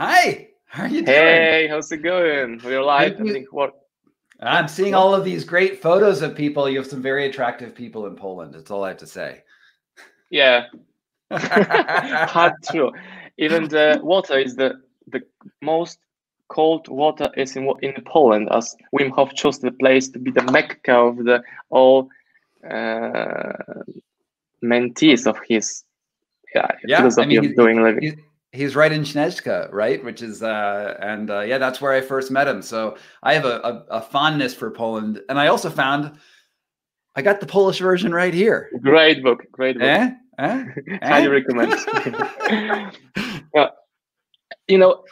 Hi. How are you doing? Hey, how's it going? We're live. You. Everything what? I'm seeing all of these great photos of people. You have some very attractive people in Poland. That's all I have to say. Yeah, hard true. Even the water is the the most cold water is in in Poland, as Wim Hof chose the place to be the mecca of the all uh, mentees of his yeah, Yeah, I philosophy mean, of doing living. He's, right in Snezhka, right? Which is, uh, and uh, yeah, that's where I first met him. So I have a, a, a fondness for Poland. And I also found I got the Polish version right here. Great book, great book. Eh? Eh? Highly Eh? recommend. yeah, you know,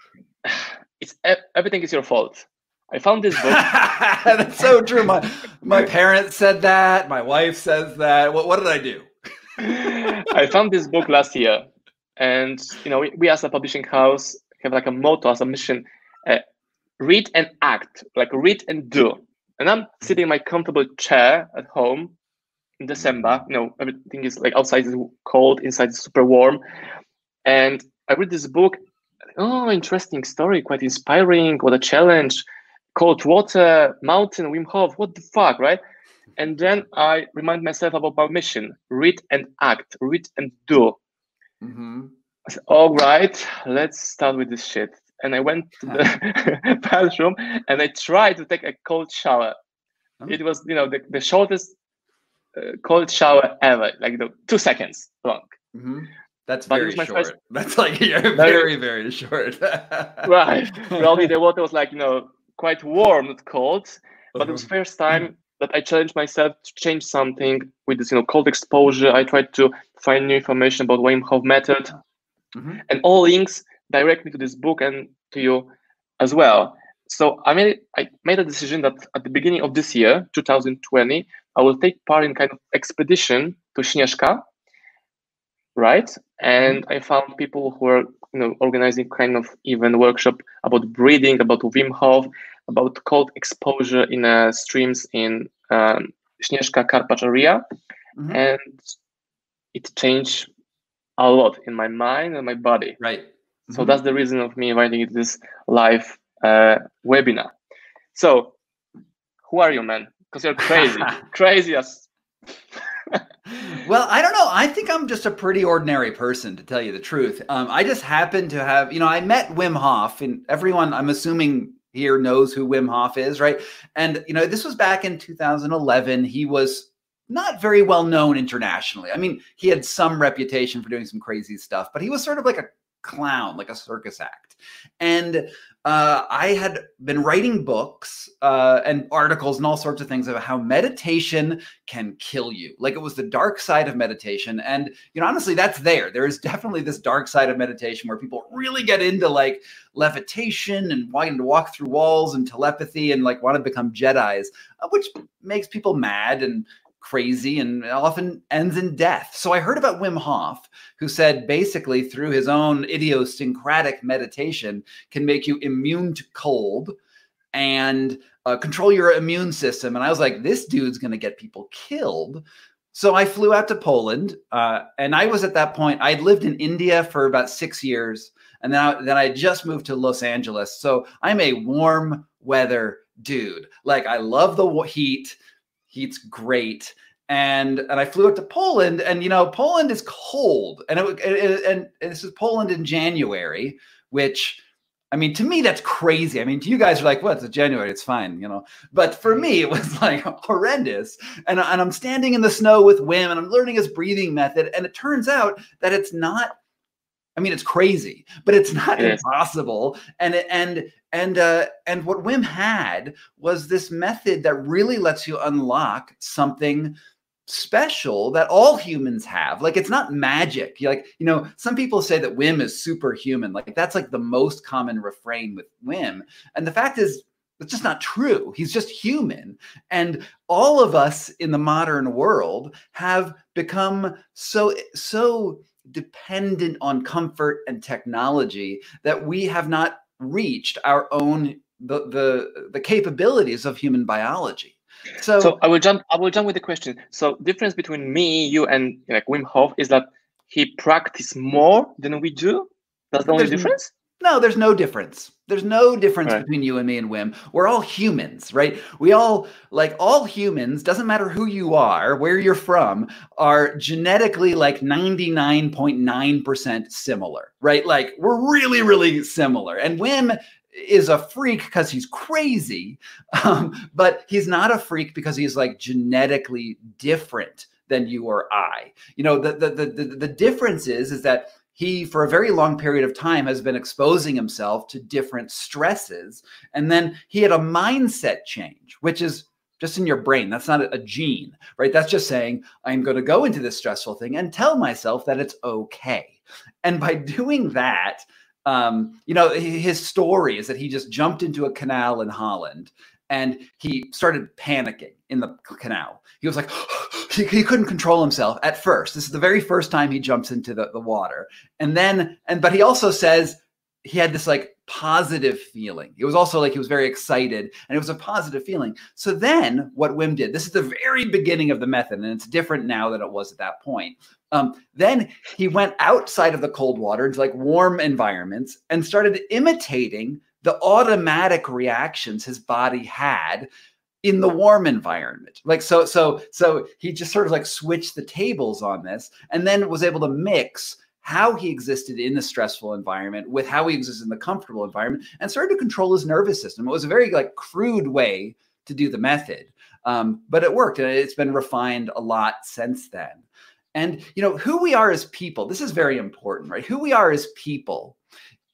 it's everything is your fault. I found this book. That's so true. My my parents said that. My wife says that. What what did I do? I found this book last year, and you know, we, we as a publishing house have like a motto as a mission: uh, read and act, like read and do. And I'm sitting in my comfortable chair at home in December. You know, everything is like outside is cold, inside is super warm, and I read this book. Oh, interesting story, quite inspiring. What a challenge! Cold water, mountain, Wim Hof. What the fuck, right? And then I remind myself about my mission: read and act, read and do. Hmm I said, all right, let's start with this shit. And I went to the bathroom and I tried to take a cold shower. It was, you know, the, the shortest uh, cold shower ever, like the two seconds long. hmm That's But very short. first- That's like Very- very very short. Right. Probably the water was like, you know, quite warm, not cold. But it was Uh-huh. first time that I challenged myself to change something with this, you know, cold exposure. I tried to find new information about Wim Hof method. Mhm. and all links direct me to this book and to you as well. So I made I made a decision that at the beginning of this year, 2020, I will take part in kind of expedition to Śnieżka, right? And I found people who are you know organizing kind of even workshop about breathing, about Wim Hof, about cold exposure in uh, streams in um, Śnieżka Karpacz area, Mhm. and it changed a lot in my mind and my body. Right. So Mhm. that's the reason of me inviting you to this live uh, webinar. So, who are you, man? Because you're crazy, crazy as. well, I don't know. I think I'm just a pretty ordinary person, to tell you the truth. Um, I just happen to have, you know, I met Wim Hof, and everyone, I'm assuming here knows who Wim Hof is, right? And you know, this was back in 2011. He was not very well known internationally. I mean, he had some reputation for doing some crazy stuff, but he was sort of like a clown, like a circus act. And uh, I had been writing books uh, and articles and all sorts of things about how meditation can kill you. Like it was the dark side of meditation. And, you know, honestly, that's there. There is definitely this dark side of meditation where people really get into like levitation and wanting to walk through walls and telepathy and like want to become Jedi's, uh, which makes people mad and crazy and often ends in death. So I heard about Wim Hof, who said basically through his own idiosyncratic meditation can make you immune to cold and uh, control your immune system. And I was like, this dude's going to get people killed. So I flew out to Poland, uh, and I was at that point. I'd lived in India for about six years, and then I, then I just moved to Los Angeles. So I'm a warm weather dude. Like I love the heat. Heat's great. And and I flew up to Poland, and you know Poland is cold, and it, and, and this is Poland in January, which I mean, to me, that's crazy. I mean, to you guys are like, what? It's January, it's fine, you know. But for me, it was like horrendous. And, and I'm standing in the snow with Wim and I'm learning his breathing method. And it turns out that it's not, I mean, it's crazy, but it's not is. impossible. And and and uh, and what Wim had was this method that really lets you unlock something special that all humans have. Like it's not magic. You like, you know, some people say that Wim is superhuman. Like that's like the most common refrain with Wim. And the fact is it's just not true. He's just human. And all of us in the modern world have become so so dependent on comfort and technology that we have not reached our own the the, the capabilities of human biology. So, So I will jump. I will jump with the question. So difference between me, you, and like Wim Hof is that he practice more than we do. That's the only difference. No, there's no difference. There's no difference Right. between you and me and Wim. We're all humans, right? We all, like all humans, doesn't matter who you are, where you're from, are genetically like 99.9% similar, right? Like we're really, really similar. And Wim is a freak because he's crazy, um, but he's not a freak because he's like genetically different than you or I. You know, the the the, the, the difference is is that he for a very long period of time has been exposing himself to different stresses. And then he had a mindset change which is just in your brain. That's not a, gene right? That's just saying i'm going to go into this stressful thing and tell myself that it's okay. And by doing that um, you know his story is that he just jumped into a canal in holland and he started panicking in the canal. He was like he, he couldn't control himself at first. This is the very first time he jumps into the, the water. And then and but he also says he had this like positive feeling. It was also like he was very excited and it was a positive feeling. So then what wim did this is the very beginning of the method and it's different now than it was at that point. Um, then he went outside of the cold water into like warm environments and started imitating the automatic reactions his body had in the warm environment. Like so so so he just sort of like switched the tables on this and then was able to mix how he existed in the stressful environment with how he existed in the comfortable environment and started to control his nervous system. It was a very like crude way to do the method um, but it worked and it's been refined a lot since then. And you know who we are as people this is very important right? Who we are as people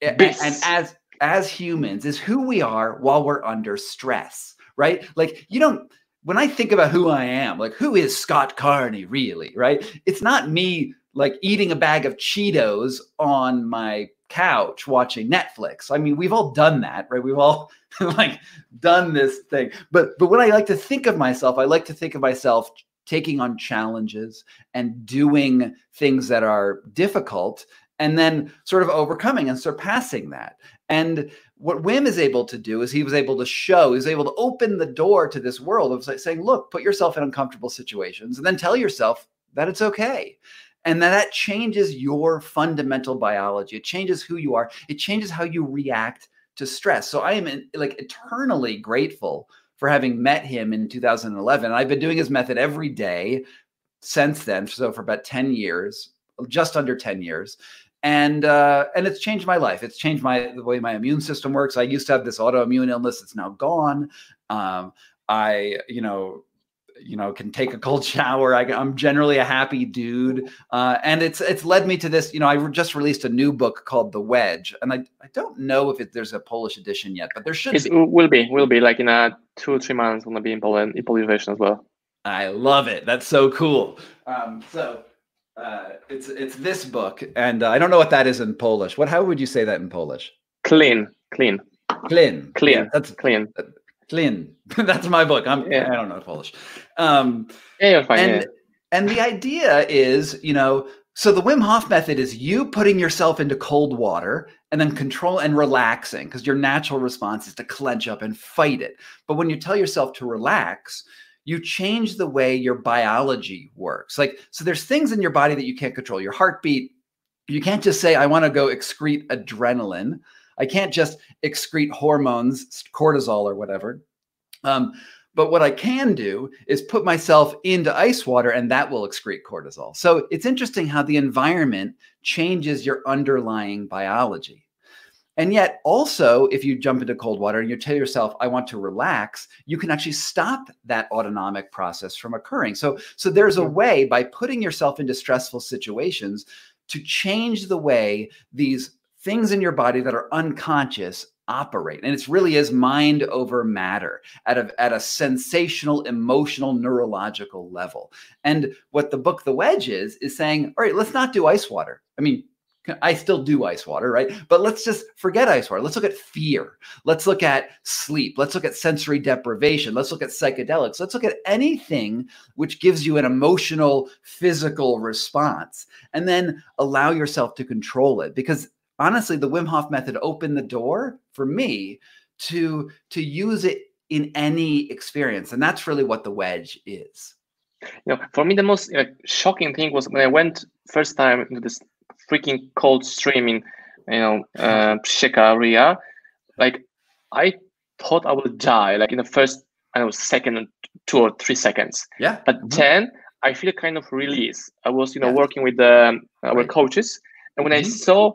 a- a- and as as humans is who we are while we're under stress right? Like you don't when i think about who i am like who is scott carney really right? It's not me like eating a bag of cheetos on my couch watching netflix. I mean we've all done that right? We've all like done this thing. But but when i like to think of myself i like to think of myself taking on challenges and doing things that are difficult and then sort of overcoming and surpassing that and what Wim is able to do is he was able to show, he was able to open the door to this world of saying, look, put yourself in uncomfortable situations and then tell yourself that it's okay. And that, that changes your fundamental biology. It changes who you are. It changes how you react to stress. So I am like eternally grateful for having met him in 2011. And I've been doing his method every day since then. So for about 10 years, just under 10 years and uh, and it's changed my life. It's changed my the way my immune system works. I used to have this autoimmune illness; it's now gone. Um, I, you know, you know, can take a cold shower. I, am generally a happy dude, uh, and it's it's led me to this. You know, I just released a new book called The Wedge, and I, I don't know if it, there's a Polish edition yet, but there should It be. will be, will be like in a two or three months. Gonna be in Poland, in Polish version as well. I love it. That's so cool. Um, so uh, it's it's this book, and uh, I don't know what that is in Polish. What? How would you say that in Polish? Clean, clean, Clean. Clean. Yeah, that's clean. clean. that's my book. I'm. Yeah. I don't know Polish. Um, Yeah, fine. and yeah. and the idea is, you know, so the Wim Hof method is you putting yourself into cold water and then control and relaxing because your natural response is to clench up and fight it. But when you tell yourself to relax, you change the way your biology works. Like, so there's things in your body that you can't control. Your heartbeat, you can't just say, I want to go excrete adrenaline. I can't just excrete hormones, cortisol or whatever. Um, but what I can do is put myself into ice water and that will excrete cortisol. So it's interesting how the environment changes your underlying biology. And yet, also, if you jump into cold water and you tell yourself, I want to relax, you can actually stop that autonomic process from occurring. So, so there's a way by putting yourself into stressful situations to change the way these things in your body that are unconscious operate. And it really is mind over matter at a, at a sensational, emotional, neurological level. And what the book The Wedge is, is saying, all right, let's not do ice water. I mean, I still do ice water, right? But let's just forget ice water. Let's look at fear. Let's look at sleep. Let's look at sensory deprivation. Let's look at psychedelics. Let's look at anything which gives you an emotional, physical response, and then allow yourself to control it. Because honestly, the Wim Hof method opened the door for me to to use it in any experience, and that's really what the wedge is. you know, for me, the most uh, shocking thing was when I went first time into this freaking cold stream in you know, uh, area, like I thought I would die, like in the first, I don't know, second, two or three seconds. Yeah. But mm-hmm. then I feel a kind of release. I was, you know, yeah. working with the, um, our right. coaches, and when mm-hmm. I saw,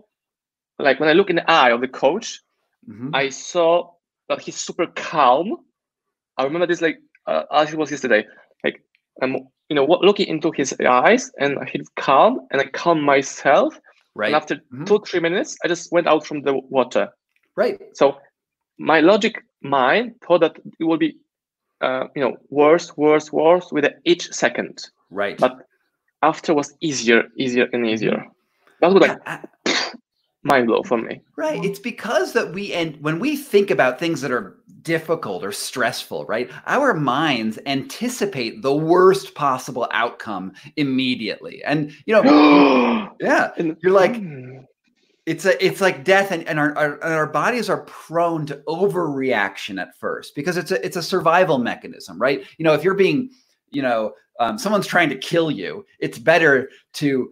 like, when I look in the eye of the coach, mm-hmm. I saw that he's super calm. I remember this like uh, as it was yesterday. Like I'm, you know, looking into his eyes, and he's calm, and I calm myself. Right. And after mm-hmm. two three minutes, I just went out from the water. Right. So my logic mind thought that it will be, uh, you know, worse, worse, worse with each second. Right. But after was easier, easier, and easier. Mm-hmm. That was like yeah, mind blow for me. Right. It's because that we and when we think about things that are difficult or stressful, right? Our minds anticipate the worst possible outcome immediately. And you know, yeah, you're like it's a it's like death and, and our, our, and our bodies are prone to overreaction at first because it's a it's a survival mechanism, right? You know, if you're being, you know, um, someone's trying to kill you, it's better to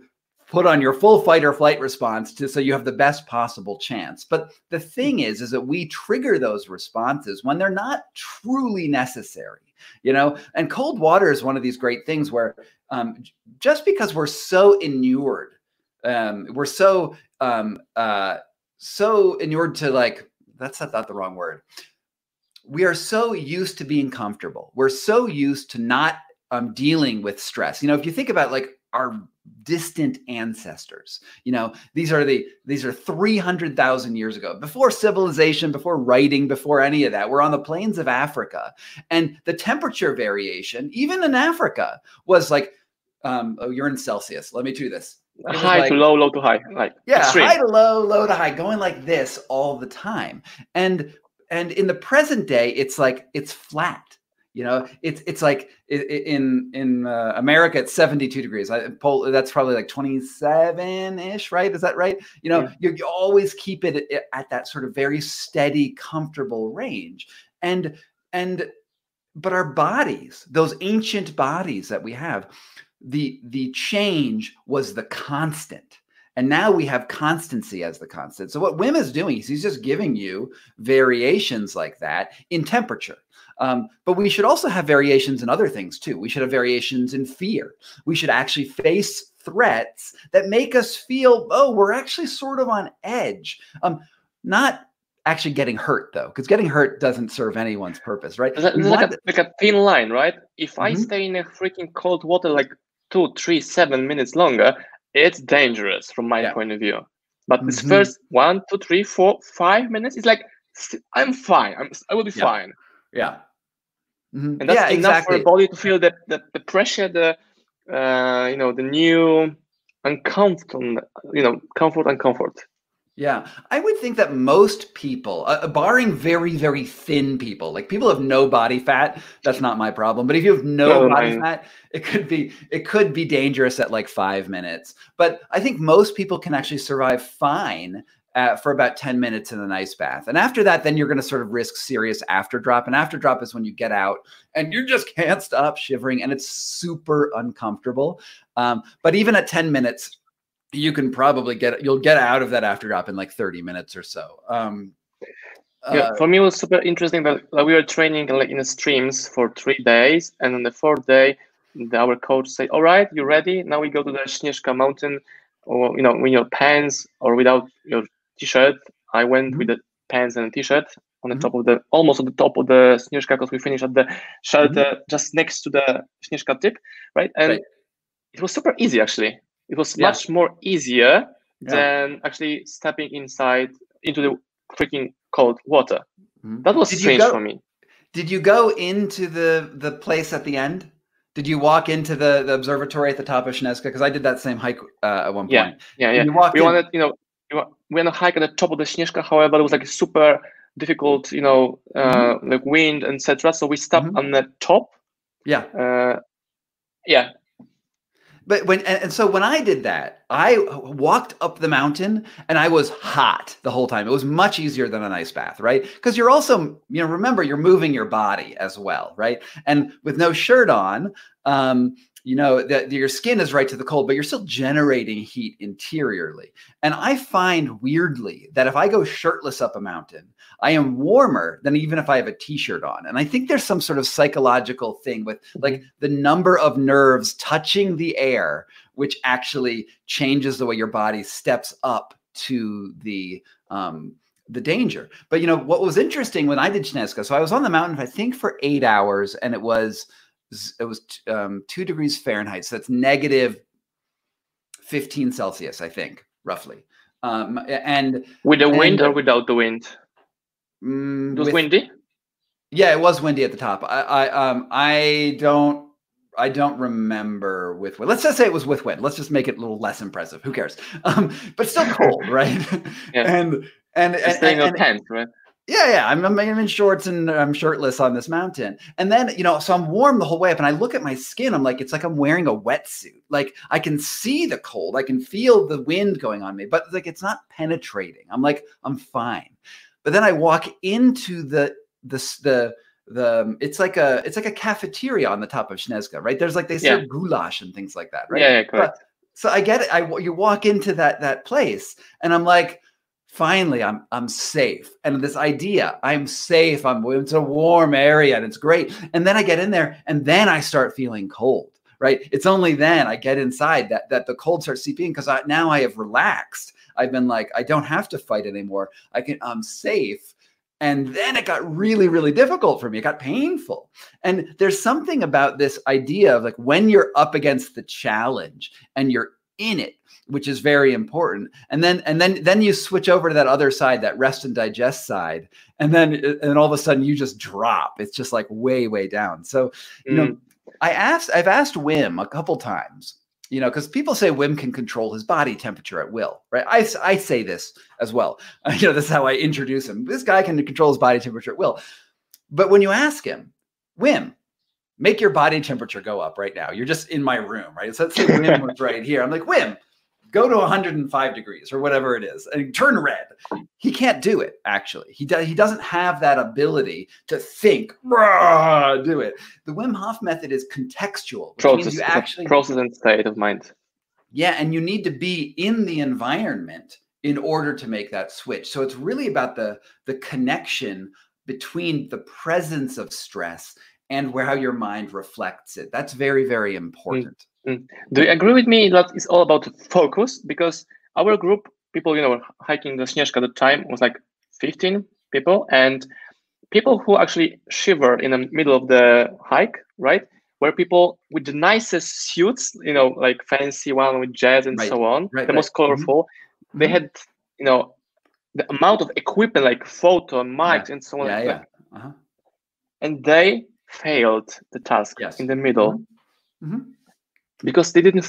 put on your full fight or flight response to so you have the best possible chance. But the thing is, is that we trigger those responses when they're not truly necessary, you know. And cold water is one of these great things where um, just because we're so inured, um, we're so um, uh, so inured to like that's not, not the wrong word. We are so used to being comfortable. We're so used to not um, dealing with stress. You know, if you think about like our distant ancestors. You know these are the these are 300,000 years ago before civilization before writing before any of that. We're on the plains of africa. And the temperature variation even in africa was like um oh you're in celsius. Let me do this. High like, to low low to high like yeah extreme. high to low low to high going like this all the time. And and in the present day it's like it's flat you know, it's it's like in in uh, America it's 72 degrees. I, Pol- that's probably like 27 ish, right? Is that right? You know, yeah. you, you always keep it at, at that sort of very steady, comfortable range. And and but our bodies, those ancient bodies that we have, the the change was the constant. And now we have constancy as the constant. So what Wim is doing is he's just giving you variations like that in temperature. Um, but we should also have variations in other things too. We should have variations in fear. We should actually face threats that make us feel, oh, we're actually sort of on edge. Um, not actually getting hurt though, because getting hurt doesn't serve anyone's purpose, right? Like, a, like a thin line, right? If mm-hmm. I stay in a freaking cold water like two, three, seven minutes longer, it's dangerous from my yeah. point of view. But mm-hmm. this first one, two, three, four, five minutes, it's like I'm fine. I'm I will be yeah. fine. Yeah. Mm-hmm. And that's yeah, enough exactly. for a body to feel that, that the pressure, the uh, you know, the new uncomfortable, you know, comfort and comfort. Yeah, I would think that most people, uh, barring very, very thin people, like people have no body fat, that's not my problem. But if you have no, no body fat, it could be it could be dangerous at like five minutes. But I think most people can actually survive fine uh, for about 10 minutes in an ice bath. And after that, then you're going to sort of risk serious after drop. And after drop is when you get out and you just can't stop shivering and it's super uncomfortable. Um, but even at 10 minutes, you can probably get you'll get out of that after drop in like 30 minutes or so. Um, yeah, uh, for me it was super interesting that like, we were training like in the streams for three days, and on the fourth day, the, our coach said, "All right, you're ready? Now we go to the Śnieżka mountain, or you know, with your pants or without your t-shirt. I went mm-hmm. with the pants and a t-shirt on the mm-hmm. top of the almost on the top of the Śnieżka because we finished at the shelter mm-hmm. just next to the Śnieżka tip, right? And right. it was super easy actually. It was yeah. much more easier yeah. than actually stepping inside into the freaking cold water. Mm-hmm. That was Did strange for me. Did you go into the the place at the end? Did you walk into the, the observatory at the top of Śnieżka? Because I did that same hike uh, at one point. Yeah, yeah, yeah. You we in. wanted, you know, we went a hike at the top of the Śnieżka. However, it was like super difficult, you know, uh, mm-hmm. like wind, etc. So we stopped mm-hmm. on the top. Yeah. Uh, yeah. But when and, and, so when I did that, I walked up the mountain and I was hot the whole time. It was much easier than an ice bath, right? Because you're also, you know, remember you're moving your body as well, right? And with no shirt on, um, you know that your skin is right to the cold but you're still generating heat interiorly. And i find weirdly that if i go shirtless up a mountain i am warmer than even if i have a t-shirt on. And i think there's some sort of psychological thing with like the number of nerves touching the air which actually changes the way your body steps up to the um the danger. But you know what was interesting when i did Snezka, so i was on the mountain i think for eight hours and it was it was um, two degrees Fahrenheit. So that's negative 15 Celsius, I think, roughly. Um, and with the wind and, or without the wind? Mm, it was with, windy. Yeah, it was windy at the top. I, I, um, I don't, I don't remember with wind. Let's just say it was with wind. Let's just make it a little less impressive. Who cares? Um, but still cold, right? yeah. And and and, staying and, tent, right? Yeah, yeah. I'm, I'm in shorts and I'm shirtless on this mountain. And then, you know, so I'm warm the whole way up and I look at my skin. I'm like, it's like I'm wearing a wetsuit. Like I can see the cold. I can feel the wind going on me, but like it's not penetrating. I'm like, I'm fine. But then I walk into the, the, the, the um, it's like a it's like a cafeteria on the top of Snezka, right? There's like they serve yeah. goulash and things like that, right? Yeah, yeah correct. But, so I get it. I you walk into that that place, and I'm like, finally I'm I'm safe. And this idea, I'm safe, I'm it's a warm area and it's great. And then I get in there and then I start feeling cold. Right. It's only then I get inside that that the cold starts seeping because now I have relaxed. I've been like, I don't have to fight anymore. I can I'm safe. And then it got really, really difficult for me. It got painful. And there's something about this idea of like when you're up against the challenge and you're in it which is very important. And then and then then you switch over to that other side that rest and digest side and then and all of a sudden you just drop. It's just like way way down. So you mm. know i asked i've asked wim a couple times you know because people say wim can control his body temperature at will right? I, I say this as well. You know this is how i introduce him. This guy can control his body temperature at will. But when you ask him wim make your body temperature go up right now. You're just in my room, right? So let's say Wim was right here. I'm like, Wim, go to 105 degrees or whatever it is and turn red. He can't do it, actually. He, does, he doesn't have that ability to think, do it. The Wim Hof method is contextual. Process, you actually, process and state of mind. Yeah, and you need to be in the environment in order to make that switch. So it's really about the, the connection between the presence of stress and where how your mind reflects it. That's very, very mm. important. Mm. Do you agree with me that it's all about focus? Because our group, people, you know, hiking the Śnieżka at the time was like 15 people, and people who actually shiver in the middle of the hike, right? Were people with the nicest suits, you know, like fancy one with jazz and right. so on, right, the right. most colorful. Mm-hmm. They mm-hmm. had, you know, the amount of equipment like photo mics yeah. and so on. Yeah, yeah. Uh-huh. And they failed the task yes. in the middle. Mm-hmm. Mm-hmm because they didn't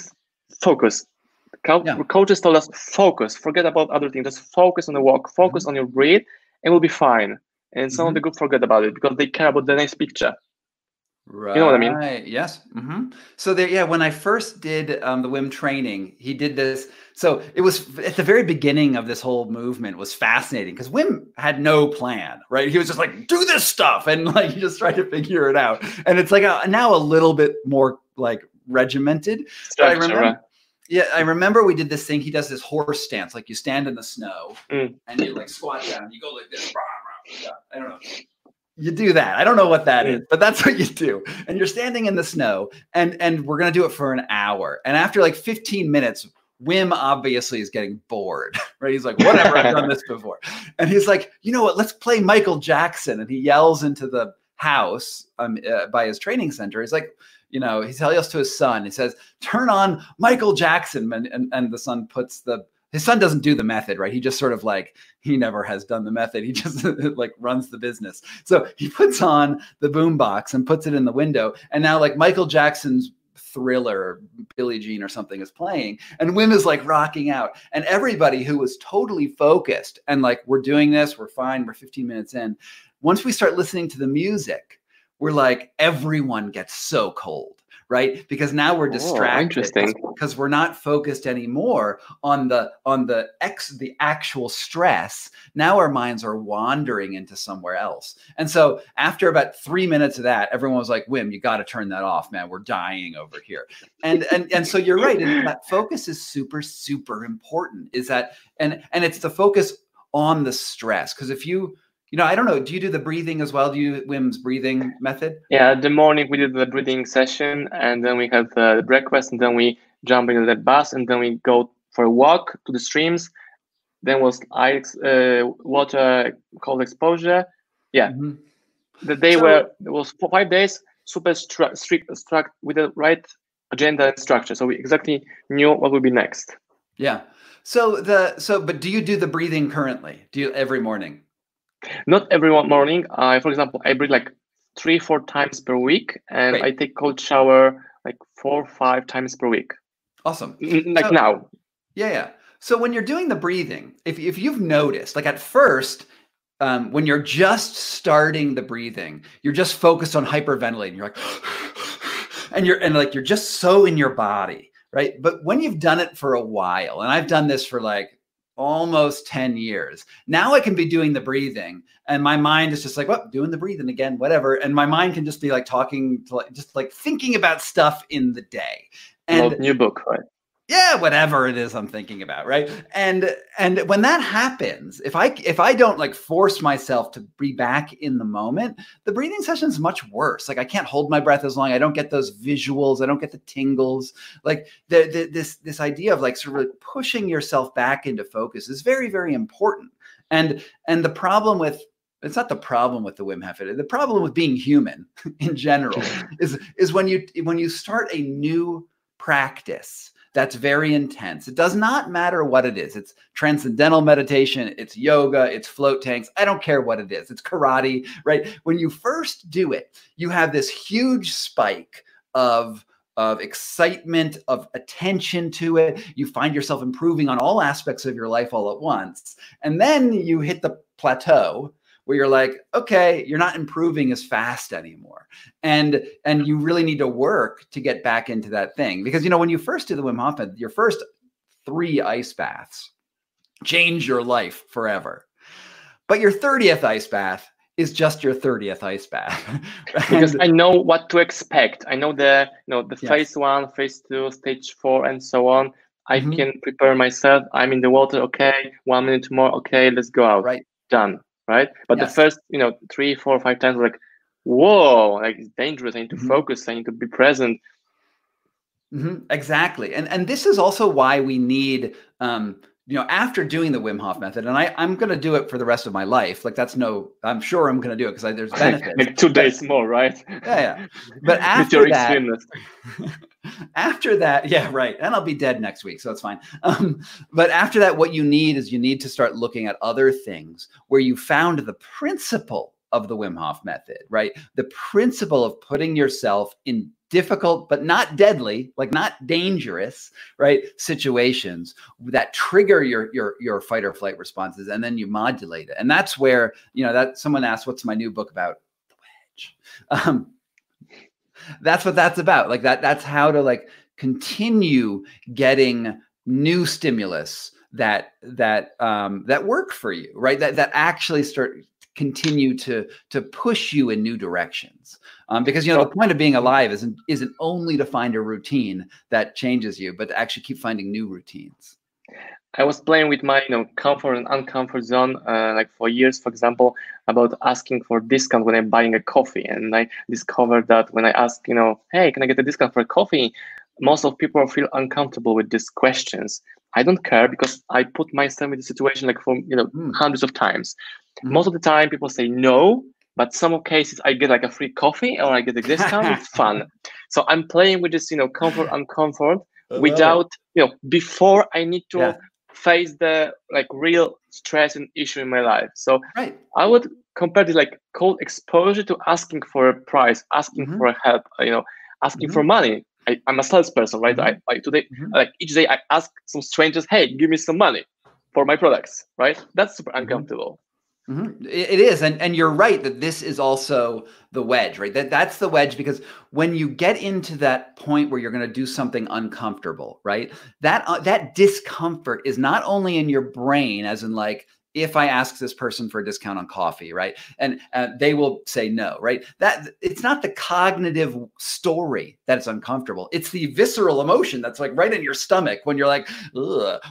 focus. Co- yeah. Coaches told us focus, forget about other things, just focus on the walk, focus mm-hmm. on your breath, and we'll be fine. And some mm-hmm. of the group forget about it because they care about the nice picture. Right. You know what I mean? Yes. Mm-hmm. So there, yeah. When I first did um, the Wim training, he did this. So it was at the very beginning of this whole movement was fascinating because Wim had no plan, right? He was just like, do this stuff, and like he just tried to figure it out. And it's like a, now a little bit more like regimented. I remember, yeah, I remember we did this thing. He does this horse stance, like you stand in the snow mm. and you like squat down. You go like this. I don't know. You do that. I don't know what that is, but that's what you do. And you're standing in the snow, and and we're gonna do it for an hour. And after like 15 minutes, Wim obviously is getting bored, right? He's like, whatever, I've done this before. And he's like, you know what? Let's play Michael Jackson. And he yells into the house um, uh, by his training center. He's like, you know, he tells to his son, he says, turn on Michael Jackson. And, and, and the son puts the, his son doesn't do the method, right? He just sort of like, he never has done the method. He just like runs the business. So he puts on the boombox and puts it in the window. And now like Michael Jackson's thriller Billie Jean or something is playing and Wim is like rocking out and everybody who was totally focused and like we're doing this we're fine we're 15 minutes in once we start listening to the music we're like everyone gets so cold right? Because now we're Oh, distracted interesting. because we're not focused anymore on the on the ex the actual stress. Now our minds are wandering into somewhere else. And so after about three minutes of that, everyone was like, "Wim, you got to turn that off, man. We're dying over here." And and and so you're right. And that focus is super super important. Is that and and it's the focus on the stress because if you you know, I don't know. Do you do the breathing as well? Do you Wim's breathing method? Yeah, the morning we did the breathing session, and then we have the breakfast, and then we jump into the bus, and then we go for a walk to the streams. Then was ice, uh, water, cold exposure. Yeah, Mhm. the day So- where it was for five days, super strict, struct with the right agenda and structure. So we exactly knew what would be next. Yeah. So the so but do you do the breathing currently? Do you every morning? Not every morning. I, for example, I breathe like three, four times per week, and Great. I take cold shower like four, five times per week. Awesome. Like So- now. Yeah, yeah. So when you're doing the breathing, if if you've noticed, like at first, um, when you're just starting the breathing, you're just focused on hyperventilating. You're like, and you're and like you're just so in your body, right? But when you've done it for a while, and I've done this for like almost 10 years, now I can be doing the breathing, and my mind is just like, well, doing the breathing again, whatever. And my mind can just be like talking to like just like thinking about stuff in the day. And Well, new book, right? Yeah whatever it is i'm thinking about right? And and when that happens if i if i don't like force myself to be back in the moment the breathing session is much worse. Like i can't hold my breath as long. I don't get those visuals. I don't get the tingles. Like the, the this this idea of like sort of like pushing yourself back into focus is very very important. And and the problem with it's not the problem with the Wim Hof. The problem with being human in general is is when you when you start a new practice that's very intense. It does not matter what it is. It's transcendental meditation, it's yoga, it's float tanks. I don't care what it is. It's karate, right? When you first do it, you have this huge spike of of excitement, of attention to it. You find yourself improving on all aspects of your life all at once. And then you hit the plateau where you're like, okay, you're not improving as fast anymore. And and you really need to work to get back into that thing. Because you know, when you first do the Wim Hof, your first three ice baths change your life forever. But your 30th ice bath is just your 30th ice bath. Because I know what to expect. I know the you know the Yes. phase one, phase two, stage four, and so on. I Mhm. can prepare myself. I'm in the water. Okay, one minute more. Okay, let's go out. Right. Done. Right. But Yes. the first, you know, three, four, five times, like, whoa, like it's dangerous. I need to Mhm. focus. I need to be present. Mhm, exactly. And and this is also why we need um you know after doing the Wim Hof method and I I'm going to do it for the rest of my life. Like that's no I'm sure I'm going to do it because there's benefits. like two days more, right? Yeah, yeah. But after that after that, yeah, right. And I'll be dead next week, so it's fine. Um, but after that, what you need is you need to start looking at other things where you found the principle of the Wim Hof method, right? The principle of putting yourself in difficult but not deadly, like not dangerous, right? Situations that trigger your your your fight or flight responses, and then you modulate it. And that's where you know that someone asked, "What's my new book about?" The wedge. Um, that's what that's about like that that's how to like continue getting new stimulus that that um that work for you right that that actually start continue to to push you in new directions um, because you know the point of being alive isn't isn't only to find a routine that changes you but to actually keep finding new routines I was playing with my, you know, comfort and uncomfort zone, uh, like for years, for example, about asking for discount when I'm buying a coffee, and I discovered that when I ask, you know, hey, can I get a discount for a coffee? Most of people feel uncomfortable with these questions. I don't care because I put myself in the situation like for you know Mm. hundreds of times. Most of the time, people say no, but some cases I get like a free coffee or I get a discount. it's fun. So I'm playing with this, you know, comfort uncomfort without you know before I need to Yeah. face the like real stress and issue in my life. So right I would compare this like cold exposure to asking for a price, asking Mhm. for help, you know, asking Mhm. for money. I, I'm a salesperson, right? I, I today Mhm. like each day I ask some strangers, hey, give me some money for my products, right? That's super Mhm. uncomfortable. Mm-hmm. It is, and and you're right that this is also the wedge, right? That that's the wedge because when you get into that point where you're going to do something uncomfortable, right? That uh, that discomfort is not only in your brain, as in like if I ask this person for a discount on coffee, right, and uh, they will say no, right? That it's not the cognitive story that is uncomfortable; it's the visceral emotion that's like right in your stomach when you're like,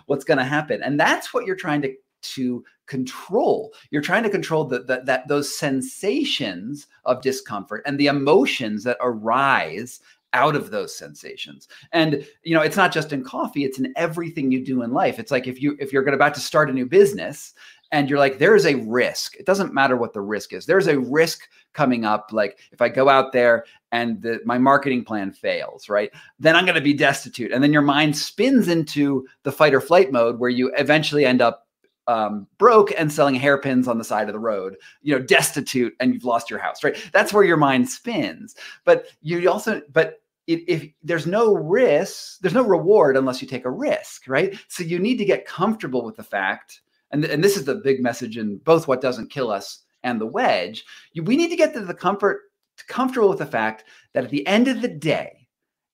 what's going to happen? And that's what you're trying to to control. You're trying to control the, the, that those sensations of discomfort and the emotions that arise out of those sensations. And you know, it's not just in coffee, it's in everything you do in life. It's like if you if you're about to start a new business and you're like there is a risk. It doesn't matter what the risk is. There's a risk coming up like if I go out there and the, my marketing plan fails, right? Then I'm going to be destitute. And then your mind spins into the fight or flight mode where you eventually end up um, broke and selling hairpins on the side of the road, you know, destitute and you've lost your house, right? That's where your mind spins. But you also, but if, if, there's no risk, there's no reward unless you take a risk, right? So you need to get comfortable with the fact, and, and this is the big message in both what doesn't kill us and the wedge. You, we need to get to the comfort, comfortable with the fact that at the end of the day,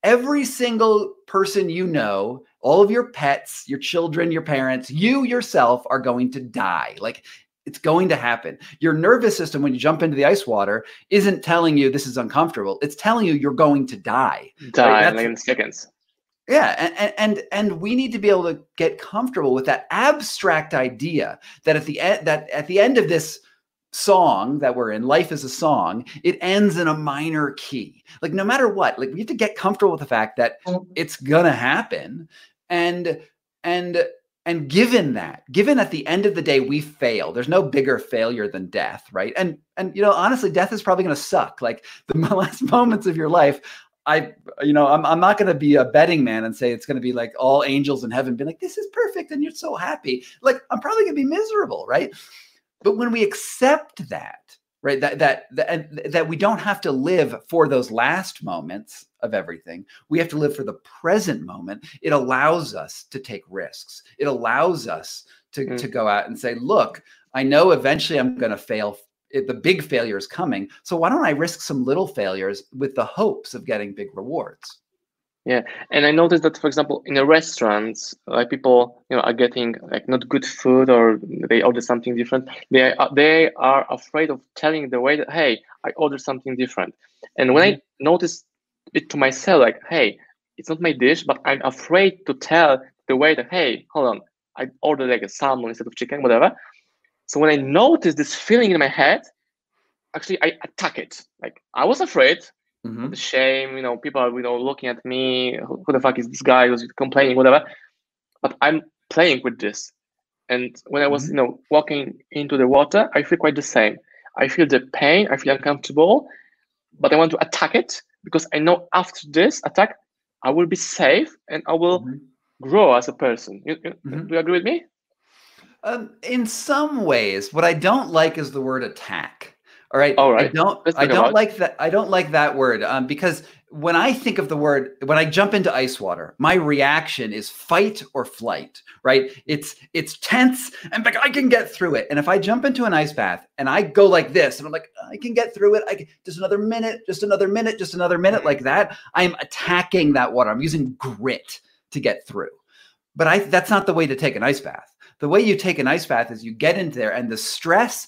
every single person you know all of your pets, your children, your parents, you yourself are going to die. Like it's going to happen. Your nervous system, when you jump into the ice water, isn't telling you this is uncomfortable. It's telling you you're going to die. Die right? in seconds. Yeah, and, and and we need to be able to get comfortable with that abstract idea that at the end that at the end of this song that we're in, life is a song, it ends in a minor key. Like no matter what, like we have to get comfortable with the fact that mm. it's gonna happen and and and given that given at the end of the day we fail there's no bigger failure than death right and and you know honestly death is probably to suck like the last moments of your life I, you know, I'm, I'm not going to be a betting man and say it's going to be like all angels in heaven be like, this is perfect. And you're so happy. Like, I'm probably going to be miserable. Right. But when we accept that, right, that, that, that, that we don't have to live for those last moments, of everything. We have to live for the present moment. It allows us to take risks. It allows us to, mm. to go out and say, look, I know eventually I'm going to fail. The big failure is coming. So why don't I risk some little failures with the hopes of getting big rewards? Yeah, and I noticed that, for example, in a restaurants, like people, you know, are getting like not good food or they order something different. They are, they are afraid of telling the waiter, hey, I ordered something different. And when mm-hmm. I noticed it to myself like, hey, it's not my dish, but I'm afraid to tell the waiter, hey, hold on, I ordered like a salmon instead of chicken, whatever. So when I notice this feeling in my head, actually I attack it. Like I was afraid, mm-hmm. the shame, you know, people are, you know, looking at me, who, who the fuck is this guy who's complaining, whatever. But I'm playing with this. And when I was, mm-hmm. you know, walking into the water, I feel quite the same. I feel the pain, I feel uncomfortable, but I want to attack it because I know after this attack, I will be safe and I will mm-hmm. grow as a person. You, you, mm-hmm. Do you agree with me? Um, in some ways, what I don't like is the word attack. All right. All right. I don't. I don't like that. I don't like that word um, because when I think of the word, when I jump into ice water, my reaction is fight or flight, right? It's it's tense and like I can get through it. And if I jump into an ice bath and I go like this and I'm like, I can get through it. I can, just another minute, just another minute, just another minute like that. I'm attacking that water. I'm using grit to get through. But I that's not the way to take an ice bath. The way you take an ice bath is you get into there and the stress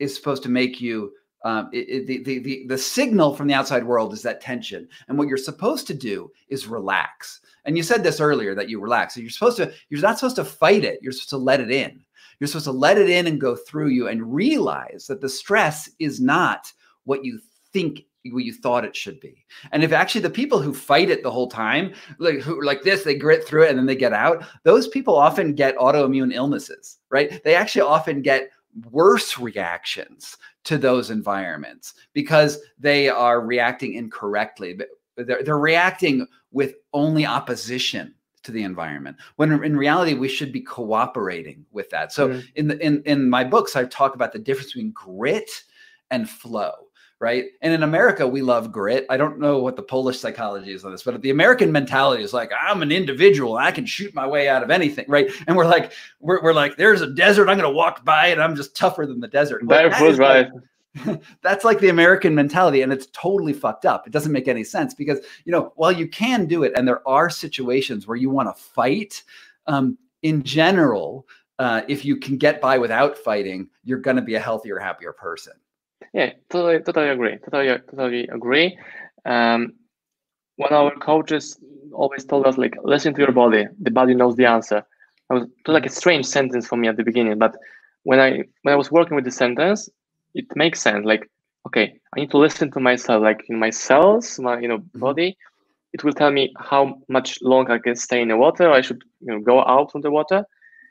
is supposed to make you um, it, it, the, the, the signal from the outside world is that tension. And what you're supposed to do is relax. And you said this earlier that you relax. So you're supposed to, you're not supposed to fight it. You're supposed to let it in. You're supposed to let it in and go through you and realize that the stress is not what you think what you thought it should be. And if actually the people who fight it the whole time, like who like this, they grit through it and then they get out, those people often get autoimmune illnesses, right? They actually often get worse reactions to those environments because they are reacting incorrectly. They're, they're reacting with only opposition to the environment when in reality we should be cooperating with that so mm-hmm. in the in in my books i talk about the difference between grit and flow right? And in America, we love grit. I don't know what the Polish psychology is on this, but the American mentality is like, I'm an individual. I can shoot my way out of anything, right? And we're like, we're, we're like, there's a desert. I'm going to walk by it. I'm just tougher than the desert. Barefoot, right? Like, that's like the American mentality, and it's totally fucked up. It doesn't make any sense because you know, while you can do it, and there are situations where you want to fight. Um, in general, uh, if you can get by without fighting, you're going to be a healthier, happier person. Yeah, totally, totally agree. Totally, totally agree. Um, one of our coaches always told us like, listen to your body. The body knows the answer. It was, like a strange sentence for me at the beginning, but when I when I was working with the sentence, it makes sense. Like, okay, I need to listen to myself, like in my cells, my you know mm-hmm. body. It will tell me how much longer I can stay in the water. I should you know go out from the water.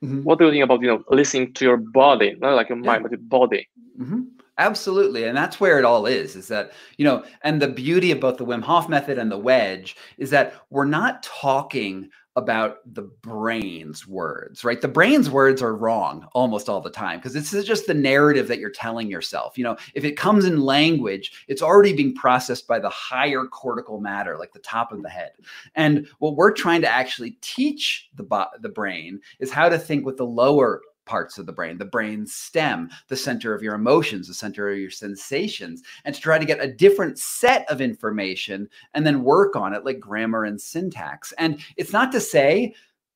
Mm-hmm. What do you think about you know listening to your body, not like your mind, but your body? Mm-hmm. Absolutely. And that's where it all is, is that, you know, and the beauty of both the Wim Hof method and the wedge is that we're not talking about the brain's words, right? The brain's words are wrong almost all the time because this is just the narrative that you're telling yourself. You know, if it comes in language, it's already being processed by the higher cortical matter, like the top of the head. And what we're trying to actually teach the, the brain is how to think with the lower parts of the brain, the brain stem, the center of your emotions, the center of your sensations, and to try to get a different set of information and then work on it like grammar and syntax. And it's not to say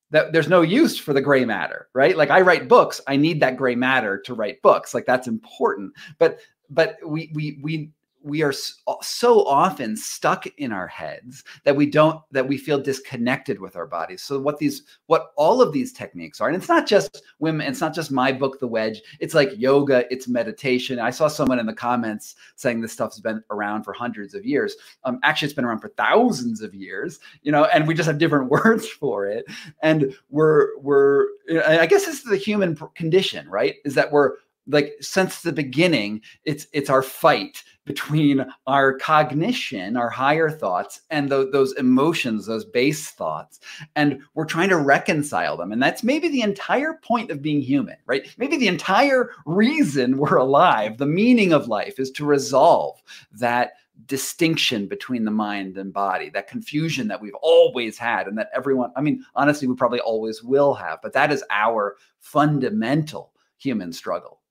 that there's no use for the gray matter, right? Like I write books, I need that gray matter to write books. Like that's important. But but we we we we are so often stuck in our heads that we don't that we feel disconnected with our bodies. So what these what all of these techniques are and it's not just women it's not just my book the wedge. It's like yoga it's meditation. I saw someone in the comments saying this stuff's been around for hundreds of years. Um, actually it's been around for thousands of years you know and we just have different words for it. And we're we're i guess this is the human condition right? Is that we're like since the beginning it's it's our fight between our cognition our higher thoughts and th- those emotions those base thoughts and we're trying to reconcile them and that's maybe the entire point of being human right maybe the entire reason we're alive the meaning of life is to resolve that distinction between the mind and body that confusion that we've always had and that everyone i mean honestly we probably always will have but that is our fundamental human struggle.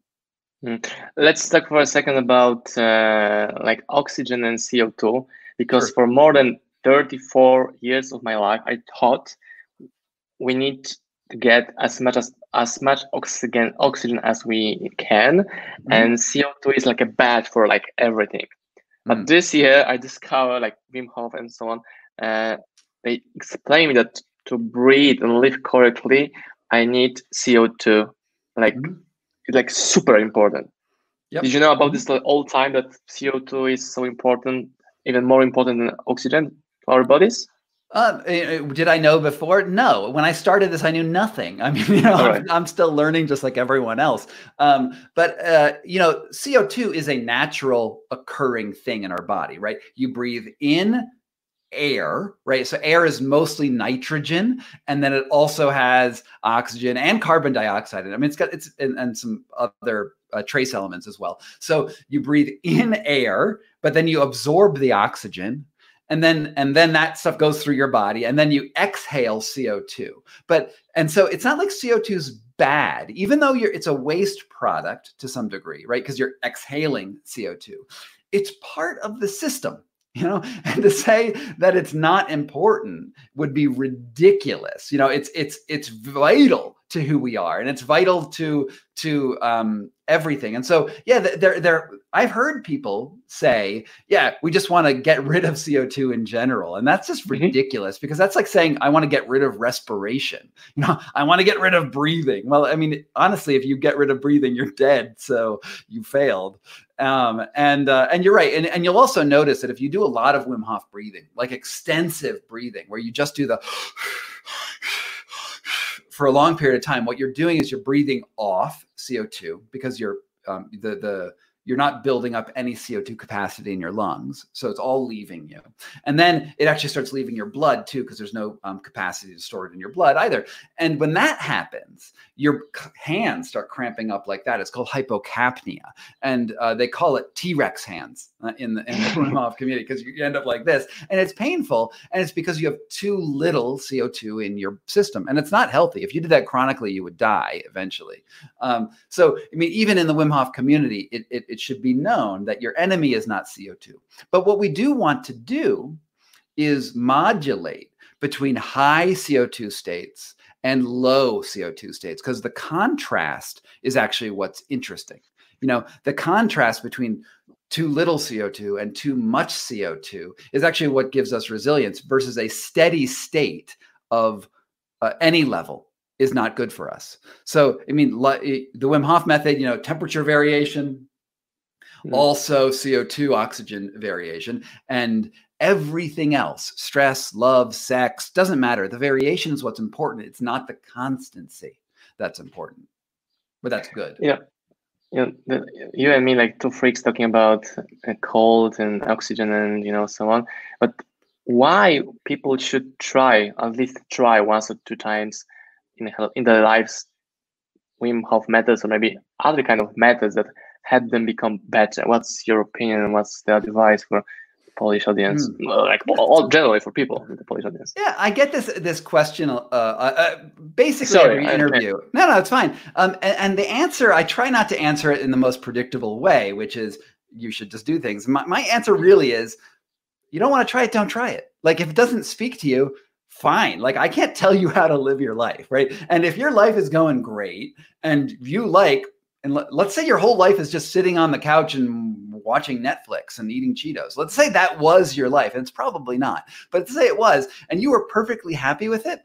Let's talk for a second about uh, like oxygen and CO2, because sure. for more than 34 years of my life, I thought we need to get as much as as much oxygen oxygen as we can, mm. and CO2 is like a bad for like everything. But mm. this year, I discovered like Wim Hof and so on. Uh, they explain me that to breathe and live correctly, I need CO2. Like mm it's like super important. Yep. Did you know about this all time that CO2 is so important, even more important than oxygen for our bodies? Uh, eh, eh, did I know before? No. When I started this, I knew nothing. I mean, you know, right. I'm, I'm, still learning just like everyone else. Um, but, uh, you know, CO2 is a natural occurring thing in our body, right? You breathe in air, right? So air is mostly nitrogen, and then it also has oxygen and carbon dioxide. And I mean, it's got it's and, and some other uh, trace elements as well. So you breathe in air, but then you absorb the oxygen, and then and then that stuff goes through your body, and then you exhale CO2. But and so it's not like CO2 is bad, even though you're it's a waste product to some degree, right? Because you're exhaling CO2. It's part of the system you know and to say that it's not important would be ridiculous. You know it's it's it's vital to who we are and it's vital to to um, everything. And so yeah there there i've heard people say yeah we just want to get rid of co2 in general and that's just mm-hmm. ridiculous because that's like saying i want to get rid of respiration. You know i want to get rid of breathing. Well i mean honestly if you get rid of breathing you're dead so you failed um, and uh, and you're right. And, and you'll also notice that if you do a lot of wim hof breathing like extensive breathing where you just do the for a long period of time, what you're doing is you're breathing off CO2 because you're um, the the you're not building up any CO2 capacity in your lungs. So it's all leaving you. And then it actually starts leaving your blood too, because there's no um, capacity to store it in your blood either. And when that happens, your hands start cramping up like that. It's called hypocapnia. And uh, they call it T Rex hands uh, in the, in the Wim Hof community because you end up like this. And it's painful. And it's because you have too little CO2 in your system. And it's not healthy. If you did that chronically, you would die eventually. Um, so, I mean, even in the Wim Hof community, it, it it should be known that your enemy is not CO2. But what we do want to do is modulate between high CO2 states and low CO2 states because the contrast is actually what's interesting. You know, the contrast between too little CO2 and too much CO2 is actually what gives us resilience versus a steady state of uh, any level is not good for us. So, I mean, the Wim Hof method, you know, temperature variation, mm. also CO2 oxygen variation, and everything else stress, love, sex doesn't matter. The variation is what's important. It's not the constancy that's important, but that's good. Yeah. You, know, you and me, like two freaks talking about cold and oxygen and you know so on. But why people should try at least try once or two times in in their lives Wim Hof methods or maybe other kind of methods that help them become better? What's your opinion? What's the advice for Polish audience, mm. like all generally for people in the Polish audience. Yeah, I get this this question uh, uh, basically Sorry, every interview. I, no, no, it's fine. Um, and, and, the answer, I try not to answer it in the most predictable way, which is you should just do things. My, my answer really is, you don't want to try it, don't try it. Like if it doesn't speak to you, fine. Like I can't tell you how to live your life, right? And if your life is going great and you like and let, us say your whole life is just sitting on the couch and watching Netflix and eating Cheetos. Let's say that was your life, and it's probably not, but let's say it was, and you were perfectly happy with it.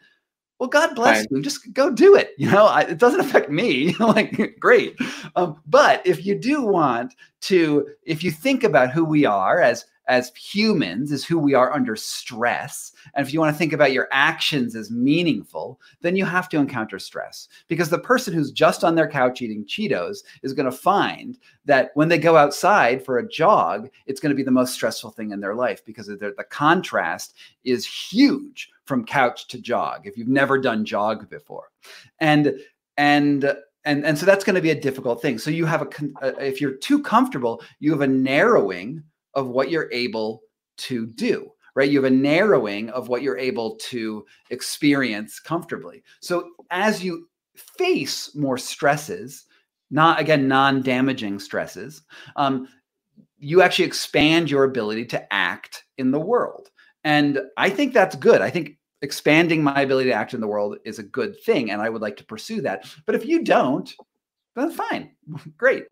Well, God bless Fine. you. Just go do it. You know, I, it doesn't affect me. like, great. Um, but if you do want to, if you think about who we are as as humans is who we are under stress. And if you want to think about your actions as meaningful, then you have to encounter stress because the person who's just on their couch eating Cheetos is going to find that when they go outside for a jog, it's going to be the most stressful thing in their life because the, contrast is huge from couch to jog if you've never done jog before. And, and, and, and so that's going to be a difficult thing. So you have a, uh, if you're too comfortable, you have a narrowing of what you're able to do right? You have a narrowing of what you're able to experience comfortably. So as you face more stresses not again non-damaging stresses um, you actually expand your ability to act in the world. And i think that's good. I think expanding my ability to act in the world is a good thing and i would like to pursue that. But if you don't then fine. Great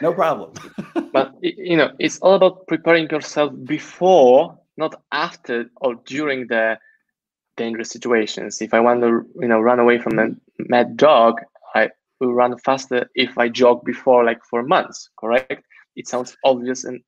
no problem. but you know, it's all about preparing yourself before, not after or during the dangerous situations. If I want to, you know, run away from a mad dog, I will run faster if I jog before, like for months. Correct? It sounds obvious and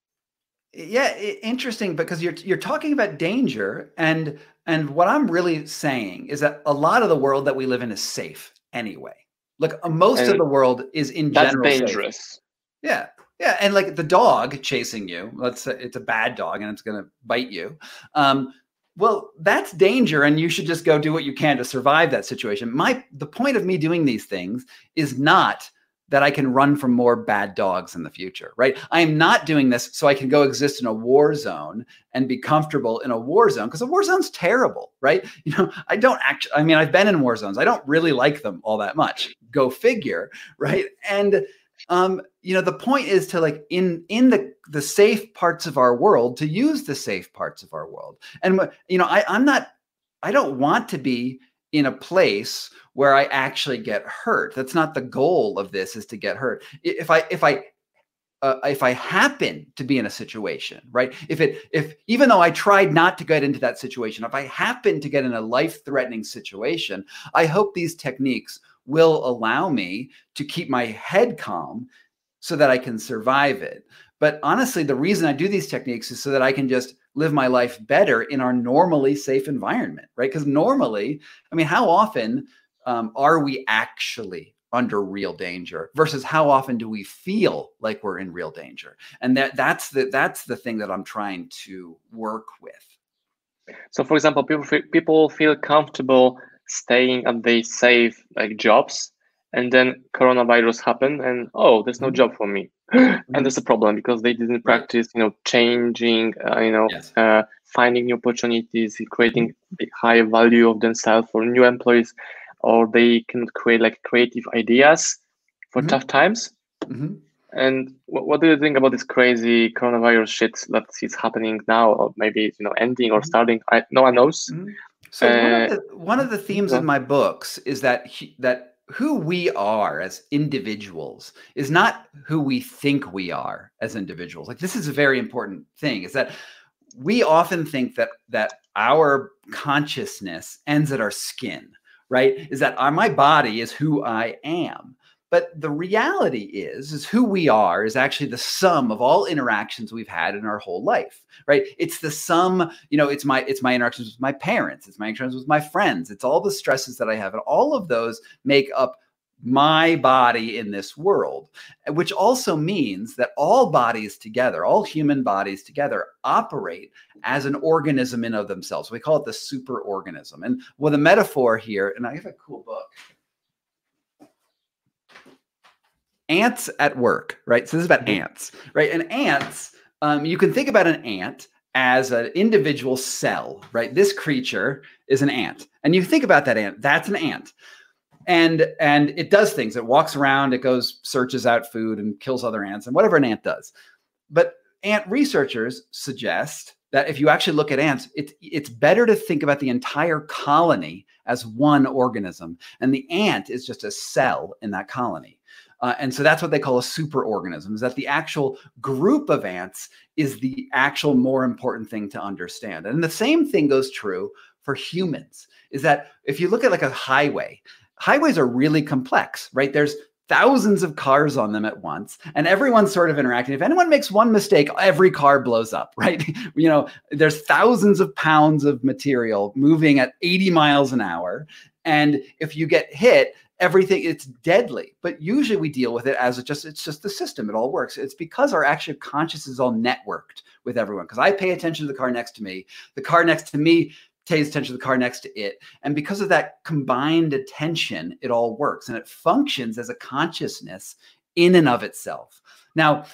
yeah, interesting because you're you're talking about danger and and what I'm really saying is that a lot of the world that we live in is safe anyway. Like uh, most and of the world is in general dangerous. Safe. Yeah. Yeah. And like the dog chasing you, let's say it's a bad dog and it's going to bite you. Um, well, that's danger, and you should just go do what you can to survive that situation. My the point of me doing these things is not that I can run from more bad dogs in the future, right? I am not doing this so I can go exist in a war zone and be comfortable in a war zone because a war zone's terrible, right? You know, I don't actually, I mean, I've been in war zones. I don't really like them all that much. Go figure, right? And um, you know the point is to like in in the the safe parts of our world to use the safe parts of our world. And you know I, i'm not i don't want to be in a place where i actually get hurt. That's not the goal of this is to get hurt. If i if i uh, if i happen to be in a situation right? If it if even though i tried not to get into that situation if i happen to get in a life threatening situation i hope these techniques will allow me to keep my head calm so that I can survive it. But honestly, the reason I do these techniques is so that I can just live my life better in our normally safe environment, right? Because normally, I mean, how often um, are we actually under real danger versus how often do we feel like we're in real danger and that that's the that's the thing that i'm trying to work with so for example people people feel comfortable staying at their safe like jobs and then coronavirus happened and oh there's no mm-hmm. job for me and there's a problem because they didn't practice you know changing uh, you know yes. uh, finding new opportunities creating the high value of themselves for new employees or they can create like creative ideas for mm-hmm. tough times mm-hmm. and what, what, do you think about this crazy coronavirus shit that is happening now or maybe you know ending or mm-hmm. starting I, no one knows mm-hmm. So uh, one, of uh, the, one of the themes yeah. in my books is that he, that who we are as individuals is not who we think we are as individuals. Like this is a very important thing is that we often think that that our consciousness ends at our skin, right? Is that our, my body is who I am. But the reality is, is who we are is actually the sum of all interactions we've had in our whole life, right? It's the sum, you know, it's my it's my interactions with my parents, it's my interactions with my friends, it's all the stresses that I have, and all of those make up my body in this world, which also means that all bodies together, all human bodies together, operate as an organism in of themselves. We call it the superorganism. And with a metaphor here, and I have a cool book ants at work, right? So this is about mm-hmm. ants, right? And ants, um, you can think about an ant as an individual cell, right? This creature is an ant, and you think about that ant. That's an ant, and and it does things. It walks around, it goes searches out food and kills other ants, and whatever an ant does. But ant researchers suggest that if you actually look at ants, it's it's better to think about the entire colony as one organism, and the ant is just a cell in that colony. Uh, and so that's what they call a superorganism, is that the actual group of ants is the actual more important thing to understand. And the same thing goes true for humans, is that if you look at like a highway, highways are really complex, right? There's thousands of cars on them at once and everyone's sort of interacting if anyone makes one mistake every car blows up right you know there's thousands of pounds of material moving at 80 miles an hour and if you get hit everything it's deadly but usually we deal with it as it just it's just the system it all works. It's because our actual conscious is all networked with everyone because i pay attention to the car next to me the car next to me pays attention to the car next to it and because of that combined attention it all works and it functions as a consciousness in and of itself. Now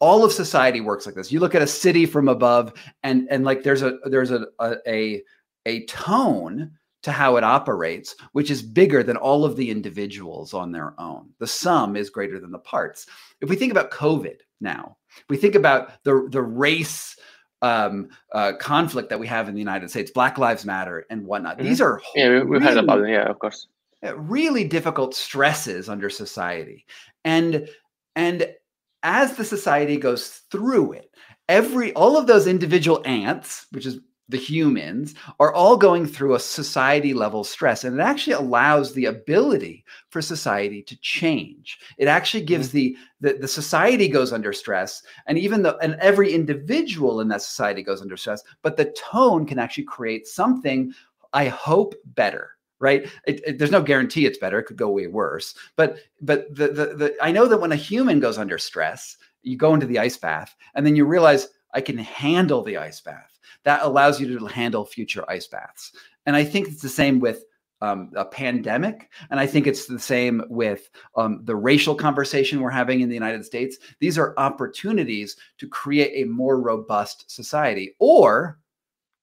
all of society works like this. You look at a city from above and and like there's a there's a a, a, a tone to how it operates, which is bigger than all of the individuals on their own. The sum is greater than the parts. If we think about COVID now, we think about the, the race um, uh, conflict that we have in the United States, Black Lives Matter and whatnot. Mm-hmm. These are yeah, we've really, heard about it. Yeah, of course. Really difficult stresses under society, and and as the society goes through it, every all of those individual ants, which is the humans are all going through a society level stress and it actually allows the ability for society to change. It actually gives mm-hmm. the, the the society goes under stress and even though and every individual in that society goes under stress but the tone can actually create something i hope better right? It, it, there's no guarantee it's better it could go way worse but but the, the the i know that when a human goes under stress you go into the ice bath and then you realize i can handle the ice bath that allows you to handle future ice baths. And I think it's the same with um, a pandemic. And I think it's the same with um, the racial conversation we're having in the United States. These are opportunities to create a more robust society or